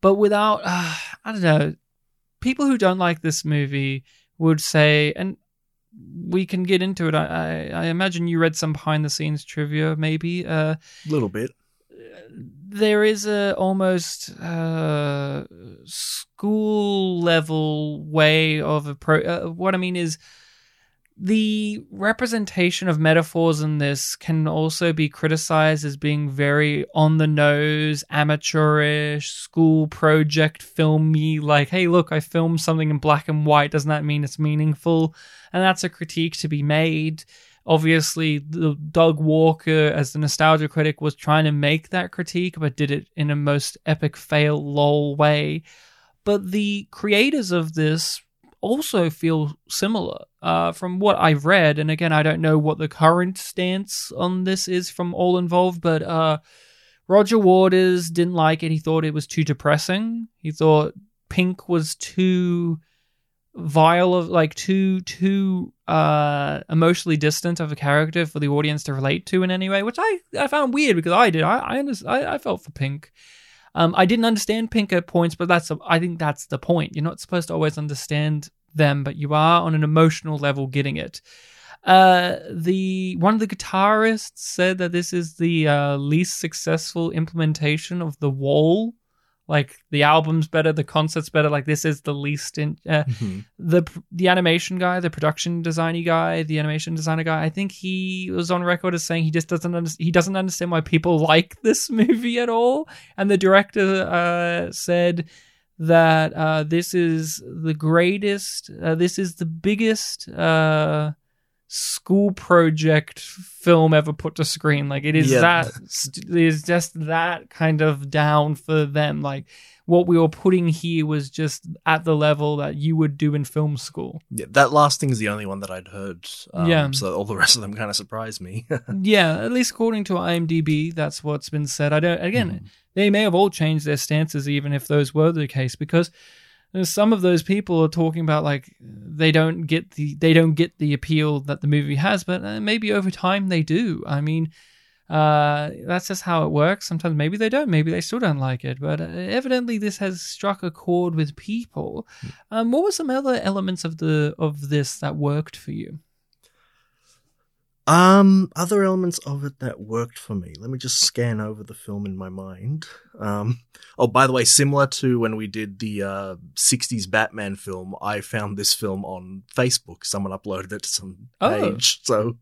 but without uh, I don't know. People who don't like this movie would say, and we can get into it. I I, I imagine you read some behind the scenes trivia, maybe. Uh, little bit. There is a almost uh, school level way of appro- uh, what I mean is the representation of metaphors in this can also be criticized as being very on the nose, amateurish, school project filmy. Like, hey, look, I filmed something in black and white. Doesn't that mean it's meaningful? And that's a critique to be made obviously the Doug Walker as the nostalgia critic was trying to make that critique but did it in a most epic fail lol way. But the creators of this also feel similar uh, from what I've read. And again I don't know what the current stance on this is from all involved but uh, Roger Waters didn't like it. He thought it was too depressing. He thought Pink was too vile of like too too uh emotionally distant of a character for the audience to relate to in any way which i i found weird because i did. I i under- I, I felt for pink. Um i didn't understand pink at points but that's i think that's the point. You're not supposed to always understand them but you are on an emotional level getting it. Uh the one of the guitarists said that this is the uh least successful implementation of the wall like the album's better the concert's better like this is the least in uh, Mhm. the the animation guy, the production designy guy, the animation designer guy, I think he was on record as saying he just doesn't under- he doesn't understand why people like this movie at all. And the director uh, said that uh, this is the greatest, uh, this is the biggest uh, school project film ever put to screen. Like it is Yeah. that st- it is just that kind of down for them. Like what we were putting here was just at the level that you would do in film school. Yeah, that last thing is the only one that I'd heard. Um, Yeah. So all the rest of them kind of surprised me. yeah, at least according to IMDb, that's what's been said. I don't. Again, Mhm. they may have all changed their stances, even if those were the case, because uh, some of those people are talking about like they don't get the they don't get the appeal that the movie has, but uh, maybe over time they do. I mean. Uh, that's just how it works. Sometimes maybe they don't, maybe they still don't like it, but uh, evidently this has struck a chord with people. Um, what were some other elements of the of this that worked for you? Um, other elements of it that worked for me. Let me just scan over the film in my mind. Um, oh, by the way, similar to when we did the uh, 60s Batman film, I found this film on Facebook. Someone uploaded it to some Oh. page. So,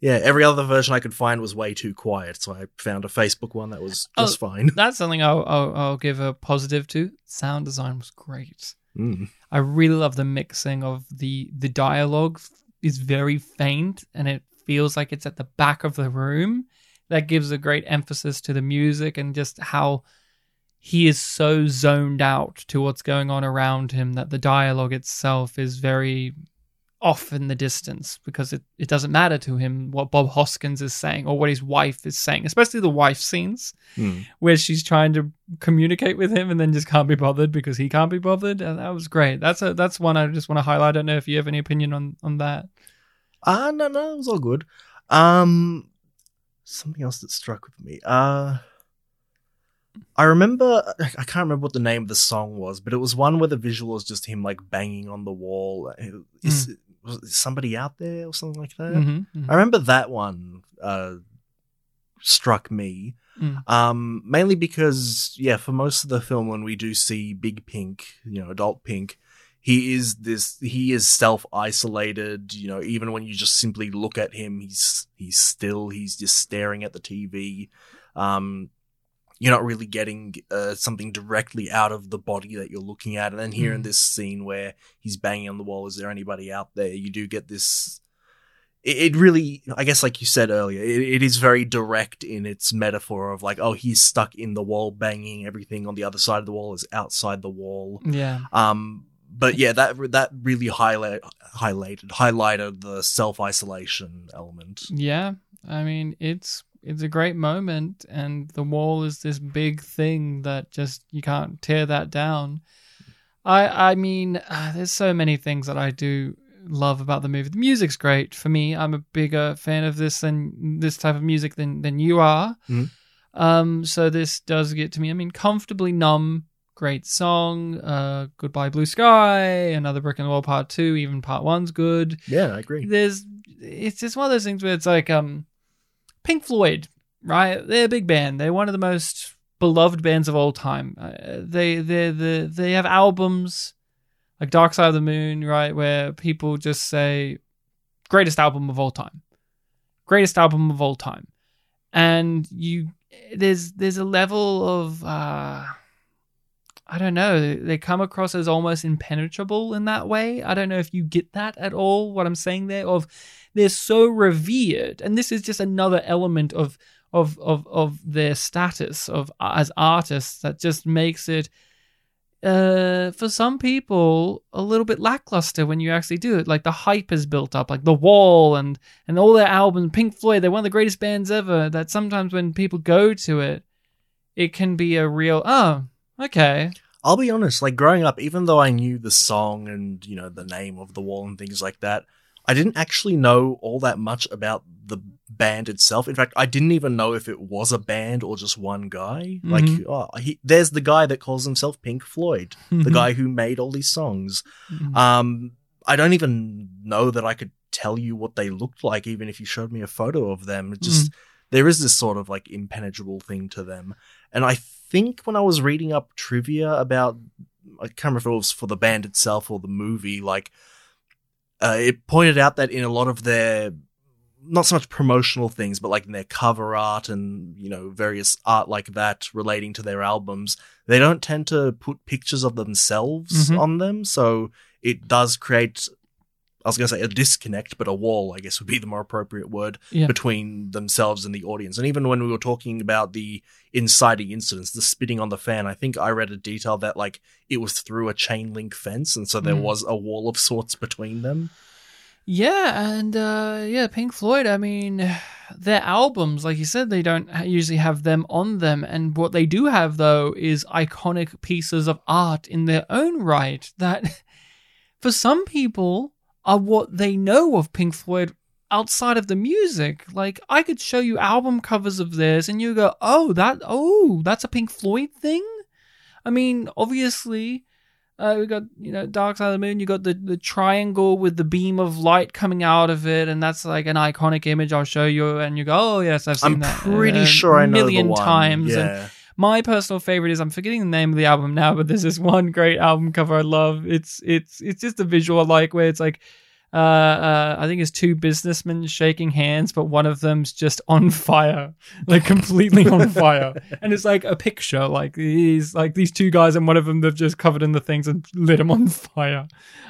yeah, every other version I could find was way too quiet. So I found a Facebook one that was Oh. just fine. That's something I'll, I'll, I'll give a positive to. Sound design was great. Mm. I really love the mixing of the the dialogue is very faint and it feels like it's at the back of the room. That gives a great emphasis to the music and just how he is so zoned out to what's going on around him that the dialogue itself is very off in the distance because it, it doesn't matter to him what Bob Hoskins is saying or what his wife is saying, especially the wife scenes Mm. where she's trying to communicate with him and then just can't be bothered because he can't be bothered. And that was great. That's a that's one I just want to highlight. I don't know if you have any opinion on on that. Ah, no, no, it was all good. Um, something else that struck with me. Uh, I remember, I can't remember what the name of the song was, but it was one where the visual was just him like banging on the wall. Is, was somebody out there or something like that? Mhm, mhm. I remember that one uh, struck me. Mm. Um, mainly because, yeah, for most of the film, when we do see Big Pink, you know, adult Pink, he is this, he is self isolated, you know, even when you just simply look at him, he's, he's still, he's just staring at the TV. Um, you're not really getting uh, something directly out of the body that you're looking at. And then here in Mm. this scene where he's banging on the wall, is there anybody out there? You do get this. It, it really, I guess, like you said earlier, it, it is very direct in its metaphor of like, oh, he's stuck in the wall, banging. Everything on the other side of the wall is outside the wall. Yeah. Um, but yeah, that that really highlight highlighted highlighted the self isolation element. Yeah. I mean, it's it's a great moment and the wall is this big thing that just you can't tear that down. I I mean, uh, there's so many things that I do love about the movie. The music's great for me. I'm a bigger fan of this than this type of music than than you are. Mhm. Um, so this does get to me. I mean, comfortably numb. Great song. Uh, Goodbye Blue Sky. Another Brick in the Wall Part Two. Even Part One's good Yeah, I agree. there's it's just one of those things where it's like um Pink Floyd, right? They're a big band. They're one of the most beloved bands of all time. Uh, they they they they have albums like Dark Side of the Moon, right, where people just say greatest album of all time. Greatest album of all time. And you there's there's a level of uh I don't know. They come across as almost impenetrable in that way. I don't know if you get that at all. What I'm saying there, of they're so revered, and this is just another element of of of of their status of as artists that just makes it, uh, for some people a little bit lackluster when you actually do it. Like the hype is built up, like the Wall and and all their albums. Pink Floyd, they're one of the greatest bands ever. That sometimes when people go to it, it can be a real oh okay I'll be honest, like growing up, even though I knew the song and, you know, the name of the wall and things like that, I didn't actually know all that much about the band itself. In fact, I didn't even know if it was a band or just one guy. Like, Mhm. oh, he, there's the guy that calls himself Pink Floyd, Mm-hmm. the guy who made all these songs. Mhm. Um, I don't even know that I could tell you what they looked like, even if you showed me a photo of them. It just there is this sort of like impenetrable thing to them, and I think when I was reading up trivia about, I can't remember if it was for the band itself or the movie, like, uh, it pointed out that in a lot of their not so much promotional things, but like in their cover art and you know various art like that relating to their albums, they don't tend to put pictures of themselves Mhm. on them, so it does create. I was going to say a disconnect, but a wall, I guess, would be the more appropriate word Yeah. between themselves and the audience. And even when we were talking about the inciting incidents, the spitting on the fan, I think I read a detail that like it was through a chain link fence, and so there Mm. was a wall of sorts between them. Yeah, and uh, yeah, Pink Floyd. I mean, their albums, like you said, they don't usually have them on them, and what they do have though is iconic pieces of art in their own right that, for some people, are what they know of Pink Floyd outside of the music. Like I could show you album covers of theirs, and you go, "Oh, that, oh, that's a Pink Floyd thing." I mean, obviously, uh, we got you know Dark Side of the Moon. You got the the triangle with the beam of light coming out of it, and that's like an iconic image. I'll show you, and you go, "Oh yes, I've seen I'm that." pretty a sure I know million times. And Yeah. My personal favorite is I'm forgetting the name of the album now, but there's this one great album cover I love. It's it's it's just a visual I like where it's like. Uh, uh, I think it's two businessmen shaking hands, but one of them's just on fire, like completely on fire. And it's like a picture, like these, like these two guys, and one of them they've just covered in the things and lit them on fire.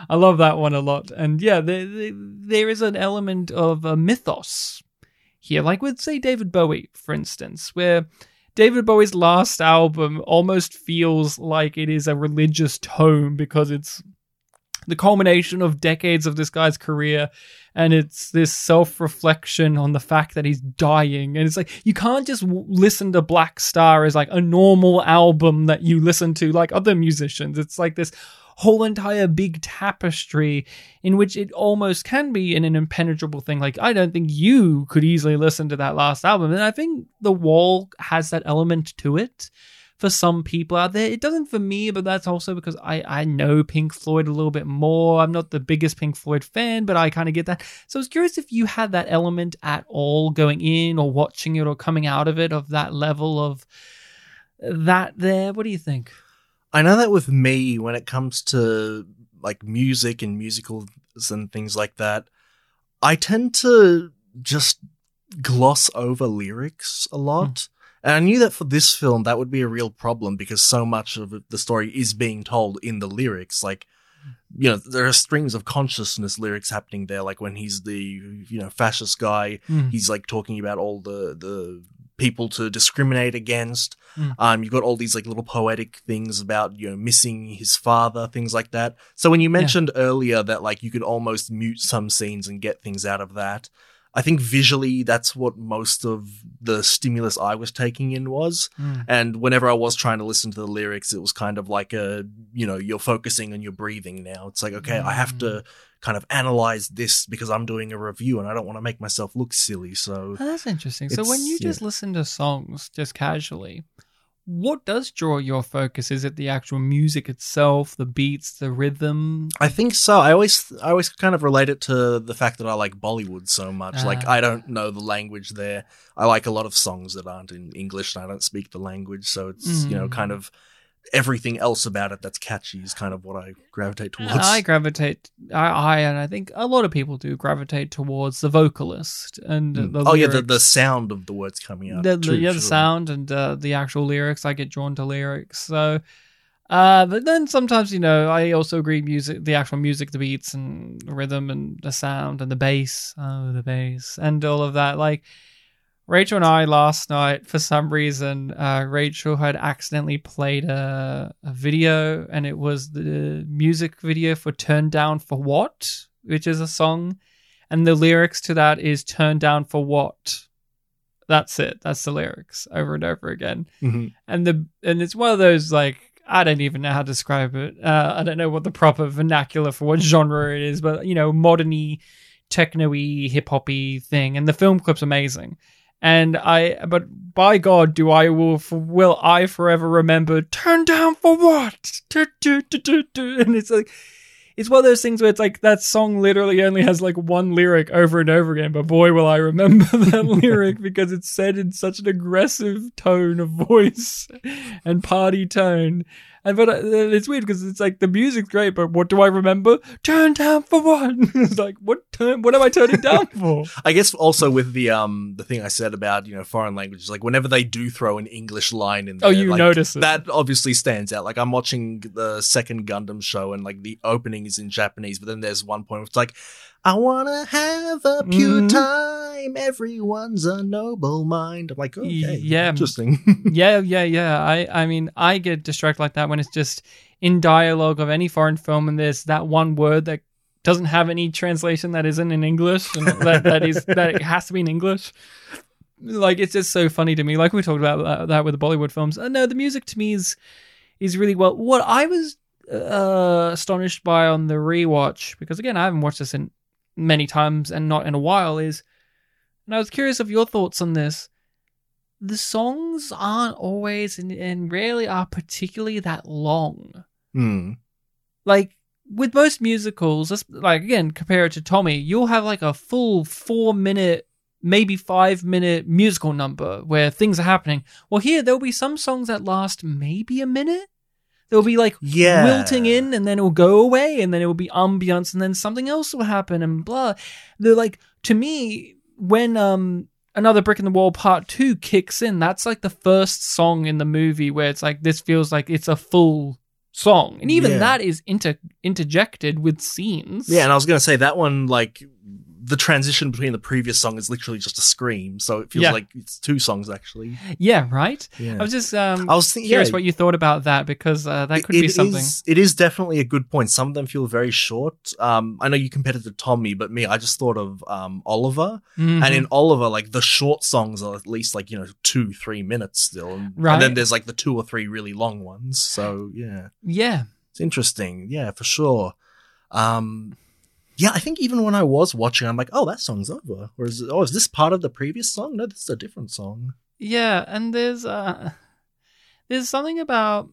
I love that one a lot. And yeah, there, there, there is an element of a mythos here, like with say David Bowie, for instance, where David Bowie's last album almost feels like it is a religious tome because it's the culmination of decades of this guy's career and it's this self-reflection on the fact that he's dying. And it's like you can't just w- listen to black star as like a normal album that you listen to like other musicians. It's like this whole entire big tapestry in which it almost can be an, an impenetrable thing like i don't think you could easily listen to that last album and i think the wall has that element to it for some people out there. It doesn't for me, but that's also because I, I know Pink Floyd a little bit more. I'm not the biggest Pink Floyd fan, but I kind of get that. So I was curious if you had that element at all going in or watching it or coming out of it of that level of that there. What do you think? I know that with me, when it comes to like music and musicals and things like that, I tend to just gloss over lyrics a lot. And I knew that for this film, that would be a real problem because so much of the story is being told in the lyrics. Like, you know, there are strings of consciousness lyrics happening there. Like when he's the, you know, fascist guy, Mm. he's like talking about all the, the people to discriminate against. Mm. Um, you've got all these like little poetic things about, you know, missing his father, things like that. So when you mentioned earlier that like you could almost mute some scenes and get things out of that, I think visually that's what most of the stimulus I was taking in was. Mm. And whenever I was trying to listen to the lyrics, it was kind of like a, you know, you're focusing on your breathing now. It's like, okay, I have to kind of analyze this because I'm doing a review and I don't want to make myself look silly. So Oh, that's interesting. So when you yeah. just listen to songs just casually, what does draw your focus? Is it the actual music itself, the beats, the rhythm? I think so. I always, I always kind of relate it to the fact that I like Bollywood so much. like Ah. I don't know the language there. I like a lot of songs that aren't in English and I don't speak the language. So it's, you know, Mm. kind of everything else about it that's catchy is kind of what I gravitate towards. I gravitate, I, I, and I think a lot of people do gravitate towards the vocalist and Mm. the oh yeah, the, the sound of the words coming out. the, the, too, yeah, the sound and uh, the actual lyrics. I get drawn to lyrics. So, uh, but then sometimes, you know, I also agree music, the actual music, the beats and rhythm and the sound and the bass. Oh, the bass and all of that. Like Rachel and I last night, for some reason, uh, Rachel had accidentally played a, a video and it was the music video for Turn Down for What, which is a song. And the lyrics to that is Turn Down for What. That's it. That's the lyrics over and over again. Mhm. And the and it's one of those like I don't even know how to describe it. Uh, I don't know what the proper vernacular for what genre it is, but you know, moderny, techno-y, hip hoppy thing. And the film clip's amazing. And I, but by God, do I will will I forever remember? Turn down for what? Do, do, do. And it's like, it's one of those things where it's like that song literally only has like one lyric over and over again, but boy, will I remember that lyric because it's said in such an aggressive tone of voice and party tone. And but uh, it's weird because it's like the music's great, but what do I remember? Turn down for what? it's like what turn? What am I turning down for? I guess also with the um the thing I said about you know foreign languages, like whenever they do throw an English line in there, Oh, you like, notice it. that obviously stands out. Like I'm watching the second Gundam show, and like the opening is in Japanese, but then there's one point where it's like, "I wanna have a pure Mhm. time. Everyone's a noble mind." I'm like, okay, Yeah. interesting. yeah, yeah, yeah. I, I mean, I get distracted like that when it's just in dialogue of any foreign film, and there's that one word that doesn't have any translation that isn't in English, and that, that is that it has to be in English. Like it's just so funny to me. Like we talked about that, that with the Bollywood films. Uh, no, the music to me is is really well. What I was uh, astonished by on the rewatch, because again, I haven't watched this in many times and not in a while, is, and I was curious of your thoughts on this the songs aren't always and, and rarely are particularly that long. Hmm. Like with most musicals, like again, compare it to Tommy, you'll have like a full four minute, maybe five minute musical number where things are happening. Well, here there'll be some songs that last maybe a minute. There'll be like Yeah. wilting in and then it'll go away and then it will be ambiance and then something else will happen and blah. They're like to me when um another brick in the wall part 2 kicks in that's like the first song in the movie where it's like this feels like it's a full song and even Yeah. that is inter interjected with scenes. Yeah, and I was gonna say that one, like the transition between the previous song is literally just a scream, so it feels Yeah. like it's two songs actually. Yeah, right? Yeah. I was just um I was thinking, curious yeah, what you thought about that because uh, that could It- be it something. is- it is definitely a good point. Some of them feel very short. Um, I know you compared it to Tommy, but me, I just thought of um, Oliver. Mhm. And in Oliver, like the short songs are at least like you know two, three minutes still, and, Right. and then there's like the two or three really long ones. So yeah, yeah. it's interesting. Yeah, for sure. Um, yeah, I think even when I was watching, I'm like, oh, that song's over. Or is it, oh, is this part of the previous song? No, this is a different song. Yeah, and there's uh there's something about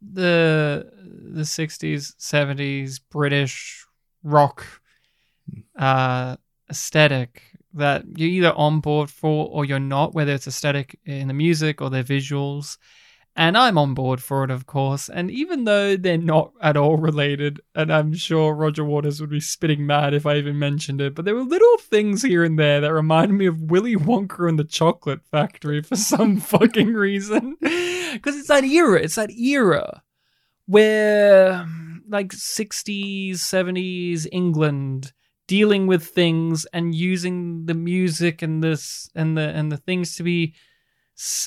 the the 60s, 70s British rock uh aesthetic that you're either on board for or you're not, whether it's aesthetic in the music or their visuals. And I'm on board for it, of course. And even though they're not at all related, and I'm sure Roger Waters would be spitting mad if I even mentioned it, but there were little things here and there that reminded me of Willy Wonka and the Chocolate Factory for some fucking reason. Because it's that era. It's that era where, like, 60s, 70s England dealing with things and using the music and this and the and the things to be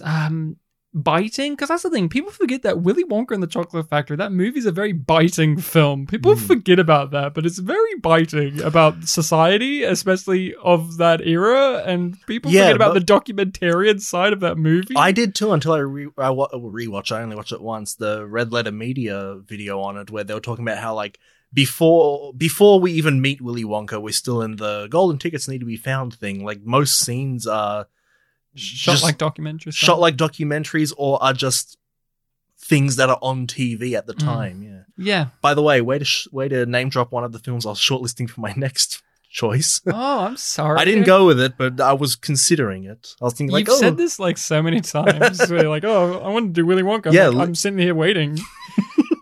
um biting because that's the thing people forget that willy wonka and the chocolate factory that movie's a very biting film people Mm. forget about that but it's very biting about society especially of that era and people Yeah, forget about the documentarian side of that movie I did too until I re- I wa- rewatch. I only watched it once. The Red Letter Media video on it, where they were talking about how like before before we even meet Willy Wonka, we're still in the golden tickets need to be found thing. Like most scenes are shot like documentaries, shot like documentaries or are just things that are on TV at the Mm. time. Yeah. yeah By the way, way to sh- way to name drop one of the films I was shortlisting for my next choice. oh i'm sorry I didn't go with it, but I was considering it. I was thinking like, You've oh, said this like so many times. where you're like, oh, I want to do Willy Wonka. I'm, Yeah, like, li- I'm sitting here waiting.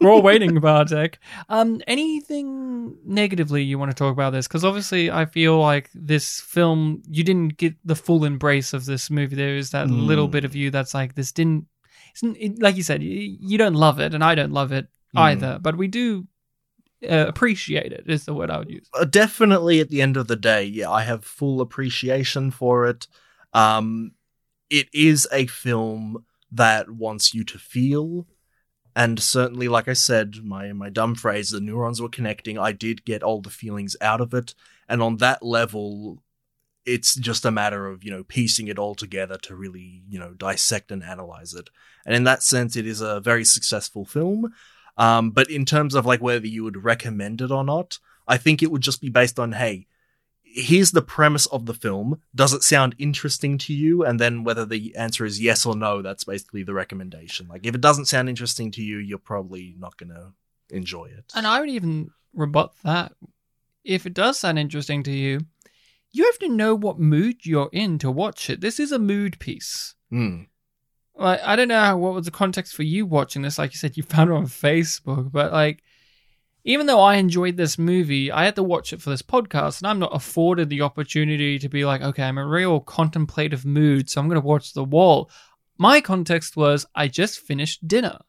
We're all waiting, Bartek. Um, anything negatively you want to talk about this? Because obviously, I feel like this film, you didn't get the full embrace of this movie. There is that Mm. little bit of you that's like, this didn't, isn't- it, like you said, you, you don't love it, and I don't love it Mm. either. But we do uh, appreciate it. Is the word I would use. uh, definitely at the end of the day, yeah, I have full appreciation for it. Um, it is a film that wants you to feel, and certainly, like I said, my my dumb phrase, the neurons were connecting. I did get all the feelings out of it, and on that level, it's just a matter of you know piecing it all together to really you know dissect and analyze it. And in that sense, it is a very successful film. Um, but in terms of like whether you would recommend it or not, I think it would just be based on, hey, here's the premise of the film. Does it sound interesting to you? And then whether the answer is yes or no, that's basically the recommendation. Like if it doesn't sound interesting to you, you're probably not going to enjoy it. And I would even rebut that. If it does sound interesting to you, you have to know what mood you're in to watch it. This is a mood piece. Hmm. Like I don't know how, what was the context for you watching this. Like you said, you found it on Facebook, but like even though I enjoyed this movie, I had to watch it for this podcast, and I'm not afforded the opportunity to be like, okay, I'm in a real contemplative mood, so I'm going to watch The Wall. My context was I just finished dinner.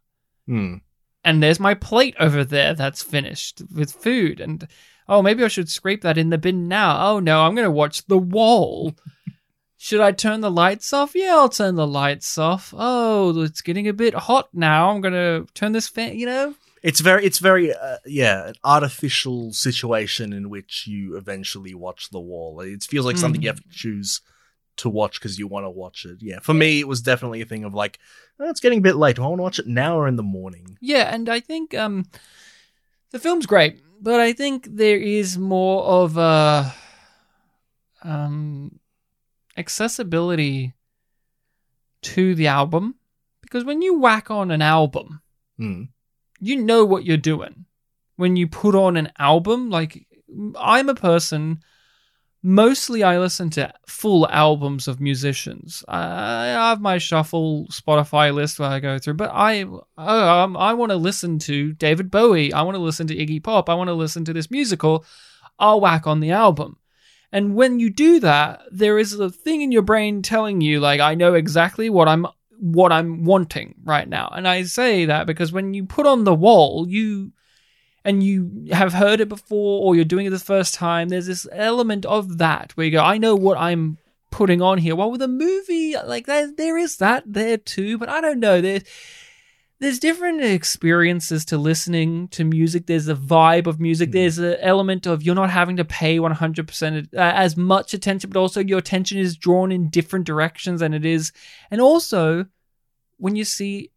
Hmm. and there's my plate over there that's finished with food and oh maybe i should scrape that in the bin now. Oh no i'm going to watch the wall. Should i turn the lights off? Yeah i'll turn the lights off. Oh it's getting a bit hot now. I'm going to turn this fan you know It's very, it's very, uh, yeah, an artificial situation in which you eventually watch The Wall. It feels like something you have to choose to watch because you want to watch it. Yeah, for me, it was definitely a thing of like, oh, it's getting a bit late. Do I want to watch it now or in the morning? yeah and i think um the film's great but i think there is more of a um accessibility to the album because when you whack on an album Hmm. You know what you're doing. When you put on an album like i'm a person mostly i listen to full albums of musicians. I have my shuffle spotify list where i go through but i oh, um, i want to listen to david bowie. I want to listen to iggy pop. I want to listen to this musical. I'll whack on the album. And when you do that there is a thing in your brain telling you like i know exactly what i'm what I'm wanting right now. And I say that because when you put on the wall, you and you have heard it before or you're doing it the first time, there's this element of that where you go, I know what I'm putting on here. Well, with a movie, like there, there is that there too, but I don't know. There, there's different experiences to listening to music. There's a vibe of music. Hmm. There's an element of you're not having to pay 100% uh, as much attention, but also your attention is drawn in different directions than it is. And also, when you see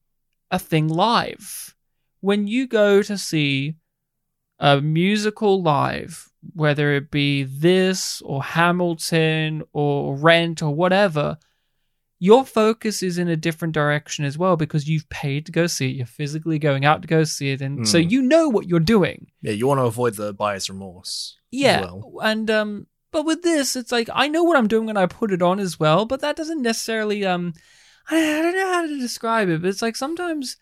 a thing live, when you go to see a musical live, whether it be this or Hamilton or Rent or whatever, your focus is in a different direction as well because you've paid to go see it. You're physically going out to go see it. And so Mm. you know what you're doing. Yeah, you want to avoid the buyer's remorse. as Yeah. well. And, um, but with this, it's like, I know what I'm doing when I put it on as well, but that doesn't necessarily, um, I I don't know how to describe it, but it's like sometimes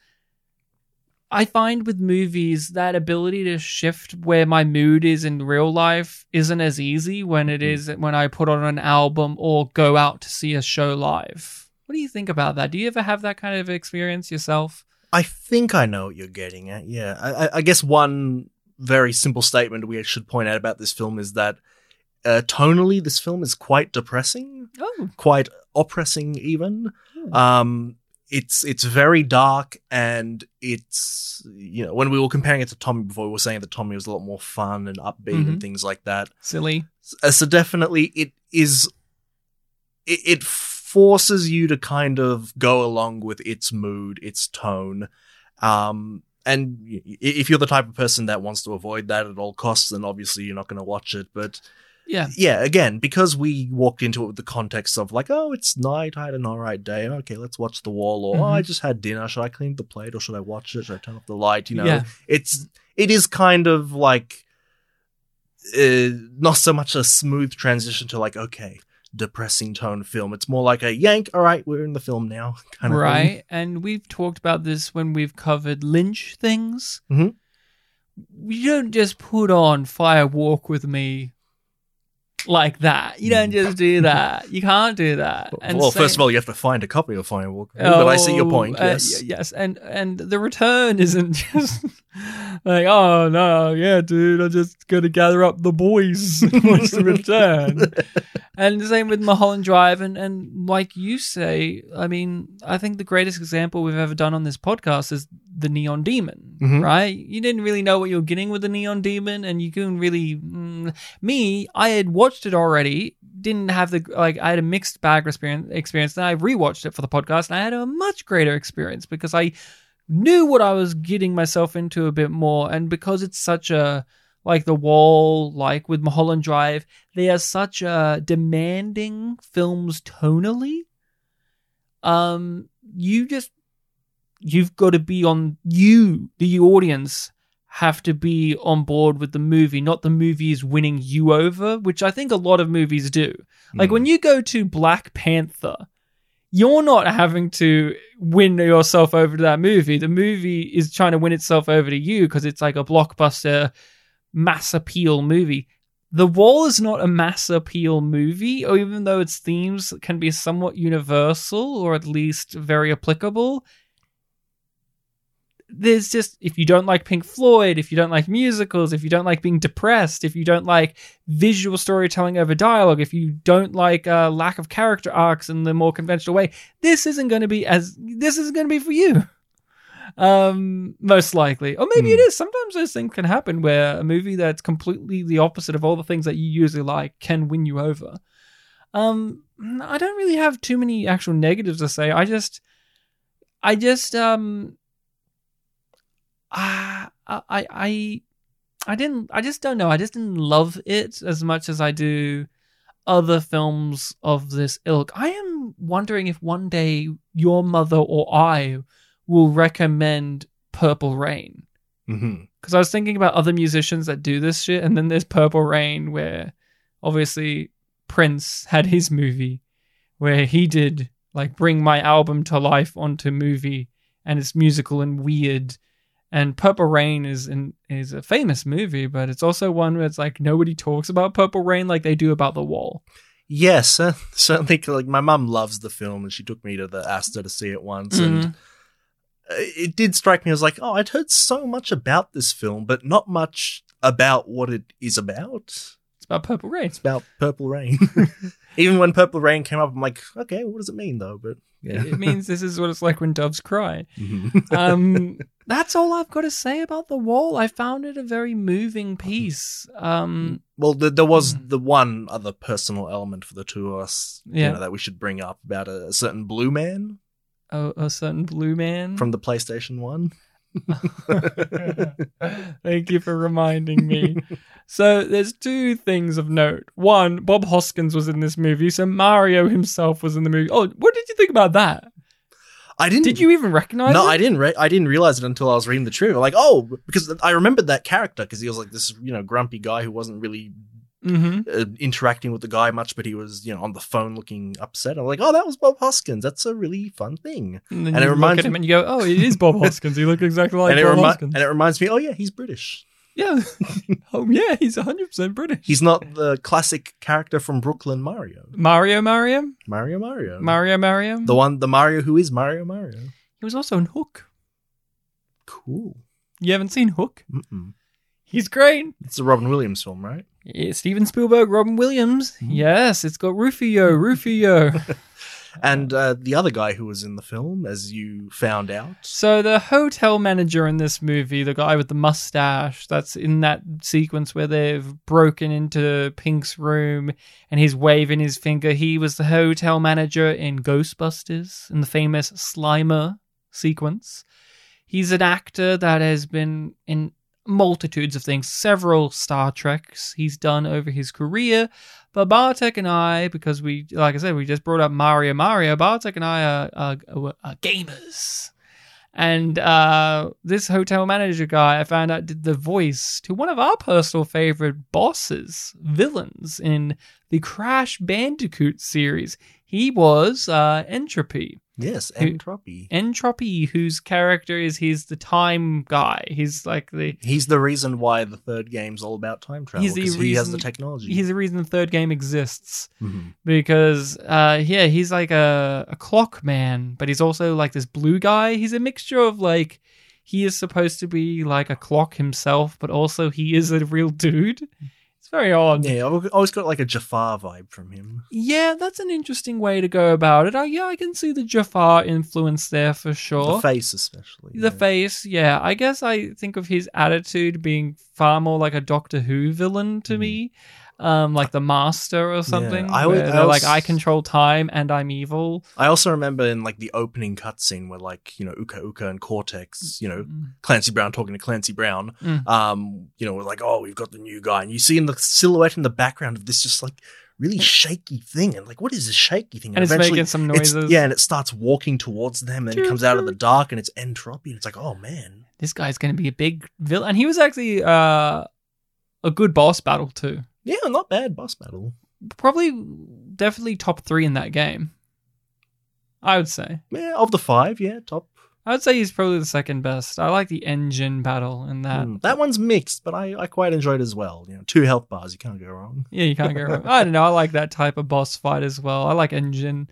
I find with movies that ability to shift where my mood is in real life isn't as easy when it Mm. when I put on an album or go out to see a show live. What do you think about that? Do you ever have that kind of experience yourself? I think I know what you're getting at. Yeah, I, I- I guess one very simple statement we should point out about this film is that uh, tonally, this film is quite depressing, Oh, quite oppressing, even. Hmm. Um, it's it's very dark, and it's you know when we were comparing it to Tommy before, we were saying that Tommy was a lot more fun and upbeat and Mhm. things like that. silly. Uh, so definitely it is it, it forces you to kind of go along with its mood its tone um and if you're the type of person that wants to avoid that at all costs then obviously you're not going to watch it but Yeah. yeah again because we walked into it with the context of like oh it's night i had an all right day okay let's watch the wall or oh, i Mhm. just had dinner should i clean the plate or should i watch it should i turn off the light you know Yeah. it's it is kind of like uh, not so much a smooth transition to like okay depressing tone film it's more like a yank all right we're in the film now kind of thing. right? And we've talked about this when we've covered Lynch things. Mhm. You don't just put on Fire Walk with Me like that. You don't just do that. You can't do that. And well first of all you have to find a copy of Firewalk but i see your Oh, point uh, yes y- yes, and and the return isn't just like, oh no, yeah, dude, I'm just gonna gather up the boys and watch the return. and the same with Mulholland Drive, and and like you say, I mean, I think the greatest example we've ever done on this podcast is the Neon Demon, Mhm. right? You didn't really know what you were getting with the Neon Demon, and you couldn't really. Mm, me, I had watched it already. Didn't have the like. I had a mixed bag experience. Experience. Then I rewatched it for the podcast, and I had a much greater experience because I knew what I was getting myself into a bit more, and because it's such a like the wall, like with Mulholland Drive, they are such uh demanding films tonally. Um, you just you've got to be on you, the audience, have to be on board with the movie, not the movie is winning you over, which I think a lot of movies do. Like Mm. when you go to Black Panther, you're not having to win yourself over to that movie. The movie is trying to win itself over to you because it's like a blockbuster mass appeal movie. The Wall is not a mass appeal movie, or even though its themes can be somewhat universal or at least very applicable. There's just, if you don't like Pink Floyd, if you don't like musicals, if you don't like being depressed, if you don't like visual storytelling over dialogue, if you don't like uh, lack of character arcs in the more conventional way, this isn't going to be as, this isn't going to be for you. Um most likely. Or maybe Hmm. it is. Sometimes those things can happen where a movie that's completely the opposite of all the things that you usually like can win you over. Um i don't really have too many actual negatives to say. I just i just um i i i i didn't i just don't know i just didn't love it as much as i do other films of this ilk i am wondering if one day your mother or i will recommend Purple Rain. Mm-hmm. Because I was thinking about other musicians that do this shit, and then there's Purple Rain, where obviously Prince had his movie where he did like bring my album to life onto movie, and it's musical and weird. And Purple Rain is in, is a famous movie, but it's also one where it's like nobody talks about Purple Rain like they do about The Wall. yes uh, certainly like my mum loves the film and she took me to the astor to see it once and Mhm. uh, it did strike me as like, oh, I'd heard so much about this film, but not much about what it is about. About Purple Rain. It's about Purple Rain. Even when Purple Rain came up, I'm like, okay, what does it mean though? But yeah, It means this is what it's like when doves cry. Mhm. um that's all i've got to say about the wall i found it a very moving piece um well, th- there was Mm. the one other personal element for the two of us, Yeah. you know, that we should bring up about a, a certain blue man a, a certain blue man from the PlayStation One. thank you for reminding me so there's two things of note one bob hoskins was in this movie so mario himself was in the movie oh what did you think about that I didn't. did you even recognize No, it I didn't. Re- I didn't realize it until I was reading the trivia. Like, oh, because I remembered that character because he was like this, you know, grumpy guy who wasn't really Mm-hmm. uh, interacting with the guy much, but he was, you know, on the phone looking upset. I'm like, oh, that was Bob Hoskins. That's a really fun thing. And, And it reminds look at him me- and you go, "Oh, it is Bob Hoskins. He looks exactly like and, it Bob remi- Hoskins." and it reminds me, oh yeah, he's British. yeah. oh yeah, he's hundred percent British. He's not the classic character from Brooklyn Mario. Mario, Mario, Mario Mario. Mario, Mario. The one, the Mario who is Mario Mario. he was also in Hook. Cool. You haven't seen Hook? Mm-mm. He's great. It's a Robin Williams film, right? Yeah, Steven Spielberg, Robin Williams. Hmm. Yes, it's got Rufio, Rufio. And uh, the other guy who was in the film, as you found out, so the hotel manager in this movie, the guy with the mustache, that's in that sequence where they've broken into Pink's room and he's waving his finger. He was the hotel manager in Ghostbusters in the famous Slimer sequence. He's an actor that has been in multitudes of things, several Star Treks he's done over his career. But Bartek and I, because we, like I said, we just brought up Mario Mario, Bartek and I are, are, are, gamers. And uh, this hotel manager guy, I found out, did the voice to one of our personal favorite bosses, villains in the Crash Bandicoot series. He was uh, N. Tropy. Yes, Who- N. Tropy. Entropy, whose character is he's the time guy. He's like the He's the reason why the third game's all about time travel He's because he has the technology. he's the reason the third game exists. Mhm. because uh yeah he's like a, a clock man but he's also like this blue guy he's a mixture of like he is supposed to be like a clock himself but also he is a real dude it's very odd yeah, I've always got like a Jafar vibe from him. Yeah, that's an interesting way to go about it uh, yeah i can see the jafar influence there for sure The face, especially. the yeah. face yeah i guess i think of his attitude being far more like a doctor who villain to Mhm. me um like the master or something I where would- I like i control time and i'm evil I also remember in like the opening cutscene where like you know Uka Uka and Cortex, you know Clancy Brown talking to Clancy Brown, Mm. um, you know, we're like, oh, we've got the new guy, and you see in the silhouette in the background of this just like really shaky thing, and like, what is this shaky thing? and it's eventually making some it's- noises. yeah, and it starts walking towards them, and it comes out of the dark, and it's N. Tropy, and it's like, oh man, this guy's going to be a big villain, and he was actually uh, a good boss battle too. Yeah, not bad boss battle. Probably, definitely top three in that game. I would say. Yeah, of the five, yeah, top. I would say he's probably the second best. I like the N. Gin battle in that. Hmm, that one's mixed, but I, I quite enjoyed it as well. You know, two health bars, you can't go wrong. Yeah, you can't go wrong. I don't know. I like that type of boss fight as well. I like N. Gin.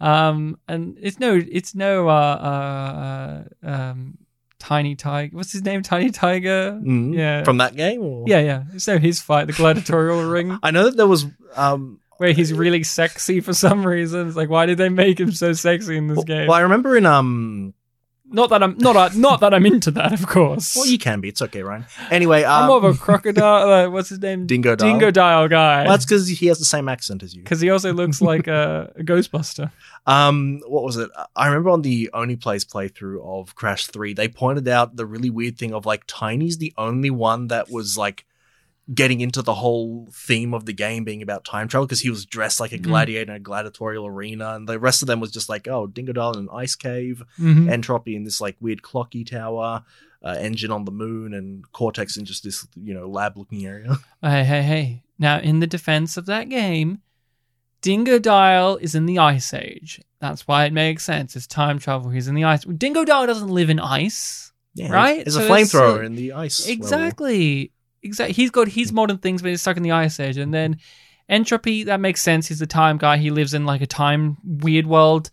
Um, and it's no, it's no, uh, uh, um, Tiny Tiger. What's his name? Tiny Tiger. Mm, Yeah. from that game, or Yeah, yeah. So his fight, the gladiatorial ring. I know that there was um where he's really sexy for some reason. It's like, why did they make him so sexy in this well, game? well, I remember in um Not that I'm not uh, not that I'm into that, of course. well you can be, it's okay, Ryan. Anyway, um, I'm more of a crocodile. Uh, what's his name? Dingodile. Dingo Dial guy. Well, that's because he has the same accent as you. Because he also looks like a, a Ghostbuster. Um, what was it? I remember on the Only Plays playthrough of Crash 3, they pointed out the really weird thing of like Tiny's the only one that was like getting into the whole theme of the game being about time travel because he was dressed like a Mm. gladiator in a gladiatorial arena, and the rest of them was just like, oh, Dingodile in an ice cave, Mhm. N. Tropy in this like weird clocky tower, uh, N. Gin on the moon, and Cortex in just this you know lab looking area. Hey, hey, hey. Now, in the defense of that game, Dingodile is in the Ice Age. That's why it makes sense. It's time travel. He's in the ice. Dingodile doesn't live in ice. Yeah, Right? There's So a flamethrower in the ice. level. Exactly. He's got his modern things, but he's stuck in the Ice Age. And then N. Tropy, that makes sense. He's the time guy. He lives in like a time weird world.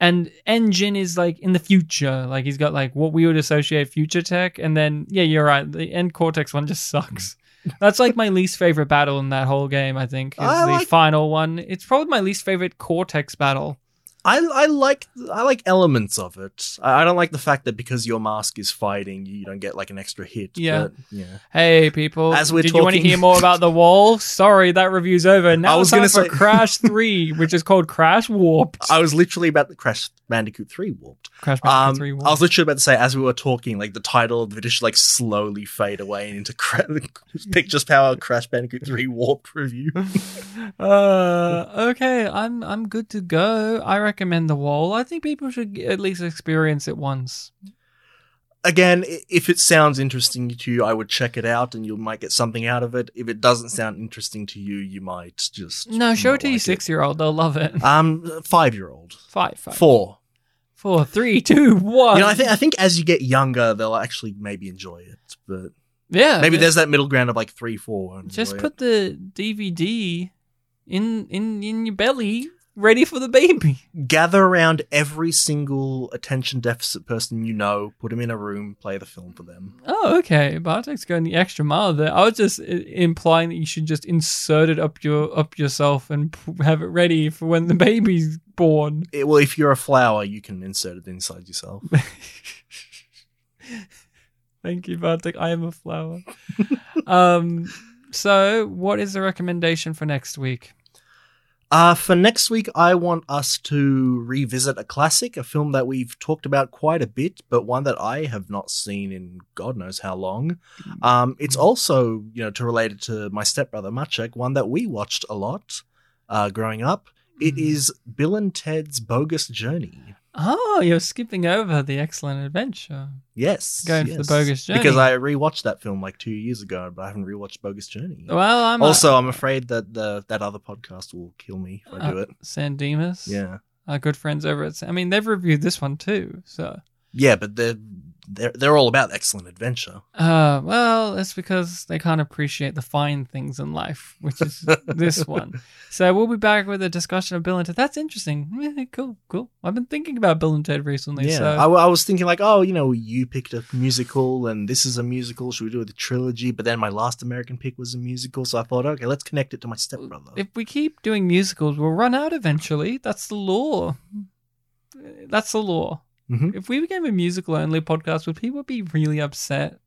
And N. Gin is like in the future. Like he's got like what we would associate future tech. And then, yeah, you're right. The End Cortex one just sucks. That's like my least favorite battle in that whole game, I think. Is I the like- final one. It's probably my least favorite Cortex battle. I I like I like elements of it. I, I don't like the fact that because your mask is fighting, you don't get like an extra hit. Yeah. but, yeah. Hey, people. As we're did you want to hear more about the wall? Sorry, that review's over. Now I was gonna say- Crash 3, which is called Crash Warped. I was literally about to Crash Bandicoot Three warped. Crash Bandicoot Um, 3 I was literally about to say as we were talking, like the title of the video should like slowly fade away into cra- Pictures Power Crash Bandicoot Three Warped review. uh, okay, I'm I'm good to go. I recommend the wall. I think people should at least experience it once. again, if it sounds interesting to you, I would check it out, and you might get something out of it. If it doesn't sound interesting to you, you might just No, show it to your six year old. They'll love it. Um, five year old, Five, five, four. four, three, two, one. You know, I think I think as you get younger, they'll actually maybe enjoy it, but yeah, maybe there's that middle ground of like three, four. Just put the DVD in in in your belly, ready for the baby. gather around every single attention deficit person you know, put them in a room, play the film for them. Oh, okay. Bartek's going the extra mile there. I was just implying that you should just insert it up your up yourself and have it ready for when the baby's born. It, well, if you're a flower, you can insert it inside yourself. Thank you, Bartek. I am a flower. um. So, what is the recommendation for next week? Uh, for next week, I want us to revisit a classic, a film that we've talked about quite a bit, but one that I have not seen in God knows how long. Um, it's also, you know, to relate it to my stepbrother Maciek, one that we watched a lot uh, growing up. It Mhm. is Bill and Ted's Bogus Journey. Oh, you're skipping over the excellent adventure. Yes, Going for the. Bogus Journey. because I rewatched that film like two years ago, but I haven't rewatched Bogus Journey. Well, I'm also, I'm afraid that the that other podcast will kill me if I do Uh, it. San Dimas. Yeah. our good friends over at. I mean, they've reviewed this one too. So, Yeah, but they're they're they're all about excellent adventure. uh, well, that's because they can't appreciate the fine things in life, which is this one. So we'll be back with a discussion of Bill and Ted. That's interesting. Yeah, cool, cool. I've been thinking about Bill and Ted recently. Yeah, so I, I was thinking like, oh, you know, you picked a musical, and this is a musical. Should we do the trilogy? But then my last American pick was a musical, so I thought, okay, let's connect it to my stepbrother. if we keep doing musicals, we'll run out eventually. That's the law. That's the law. Mhm. If we became a musical only podcast, would people be really upset?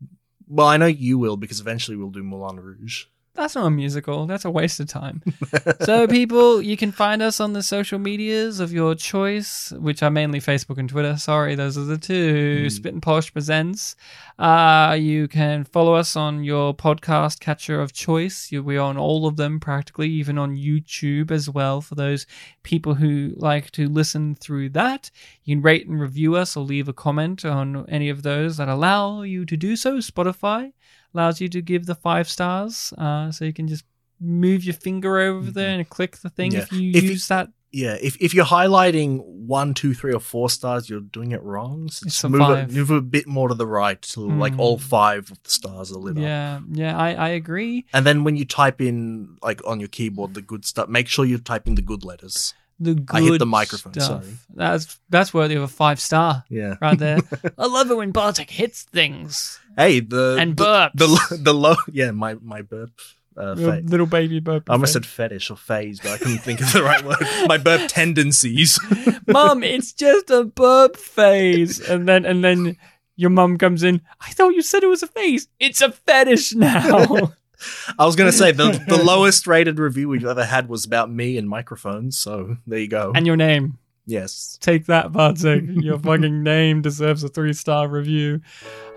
Well, I know you will because eventually we'll do Moulin Rouge. That's not a musical. That's a waste of time. so, people, you can find us on the social medias of your choice, which are mainly Facebook and Twitter. Sorry, those are the two. Mm. Spit and Polish presents. Uh, you can follow us on your podcast catcher of choice. We're on all of them practically, even on YouTube as well. For those people who like to listen through that, you can rate and review us or leave a comment on any of those that allow you to do so. Spotify allows you to give the five stars, uh, so you can just move your finger over there and click the thing Mm-hmm. Yeah. if you If you- use that. Yeah, if if you're highlighting one, two, three, or four stars, you're doing it wrong. So It's just a move move a bit more to the right, like Mm. all five of the stars are lit up. Yeah, yeah, I, I agree. And then when you type in like on your keyboard the good stuff, make sure you're typing the good letters. The good I hit the microphone, stuff. sorry. That's that's worthy of a five star Yeah. right there. I love it when Bartek hits things Hey, the and the, burps. the the low yeah my my burp uh, Little- little baby burp. I almost said fetish or phase, but I couldn't think of the right word. My burp tendencies. mum, it's just a burp phase. And then and then your mum comes in. I thought you said it was a phase. It's a fetish now. I was gonna say the the lowest rated review we've ever had was about me and microphones. So there you go. and your name. Yes, Take that, Bartek. Your fucking name deserves a three star review.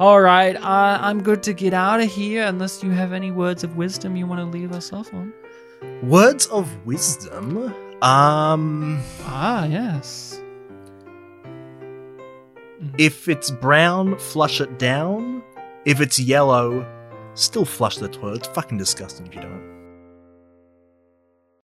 All right, uh, I'm good to get out of here unless you have any words of wisdom you want to leave us off on. words of wisdom. Um, Ah, yes. if it's brown, flush it down. If it's yellow, still flush the toilet. It's fucking disgusting if you don't.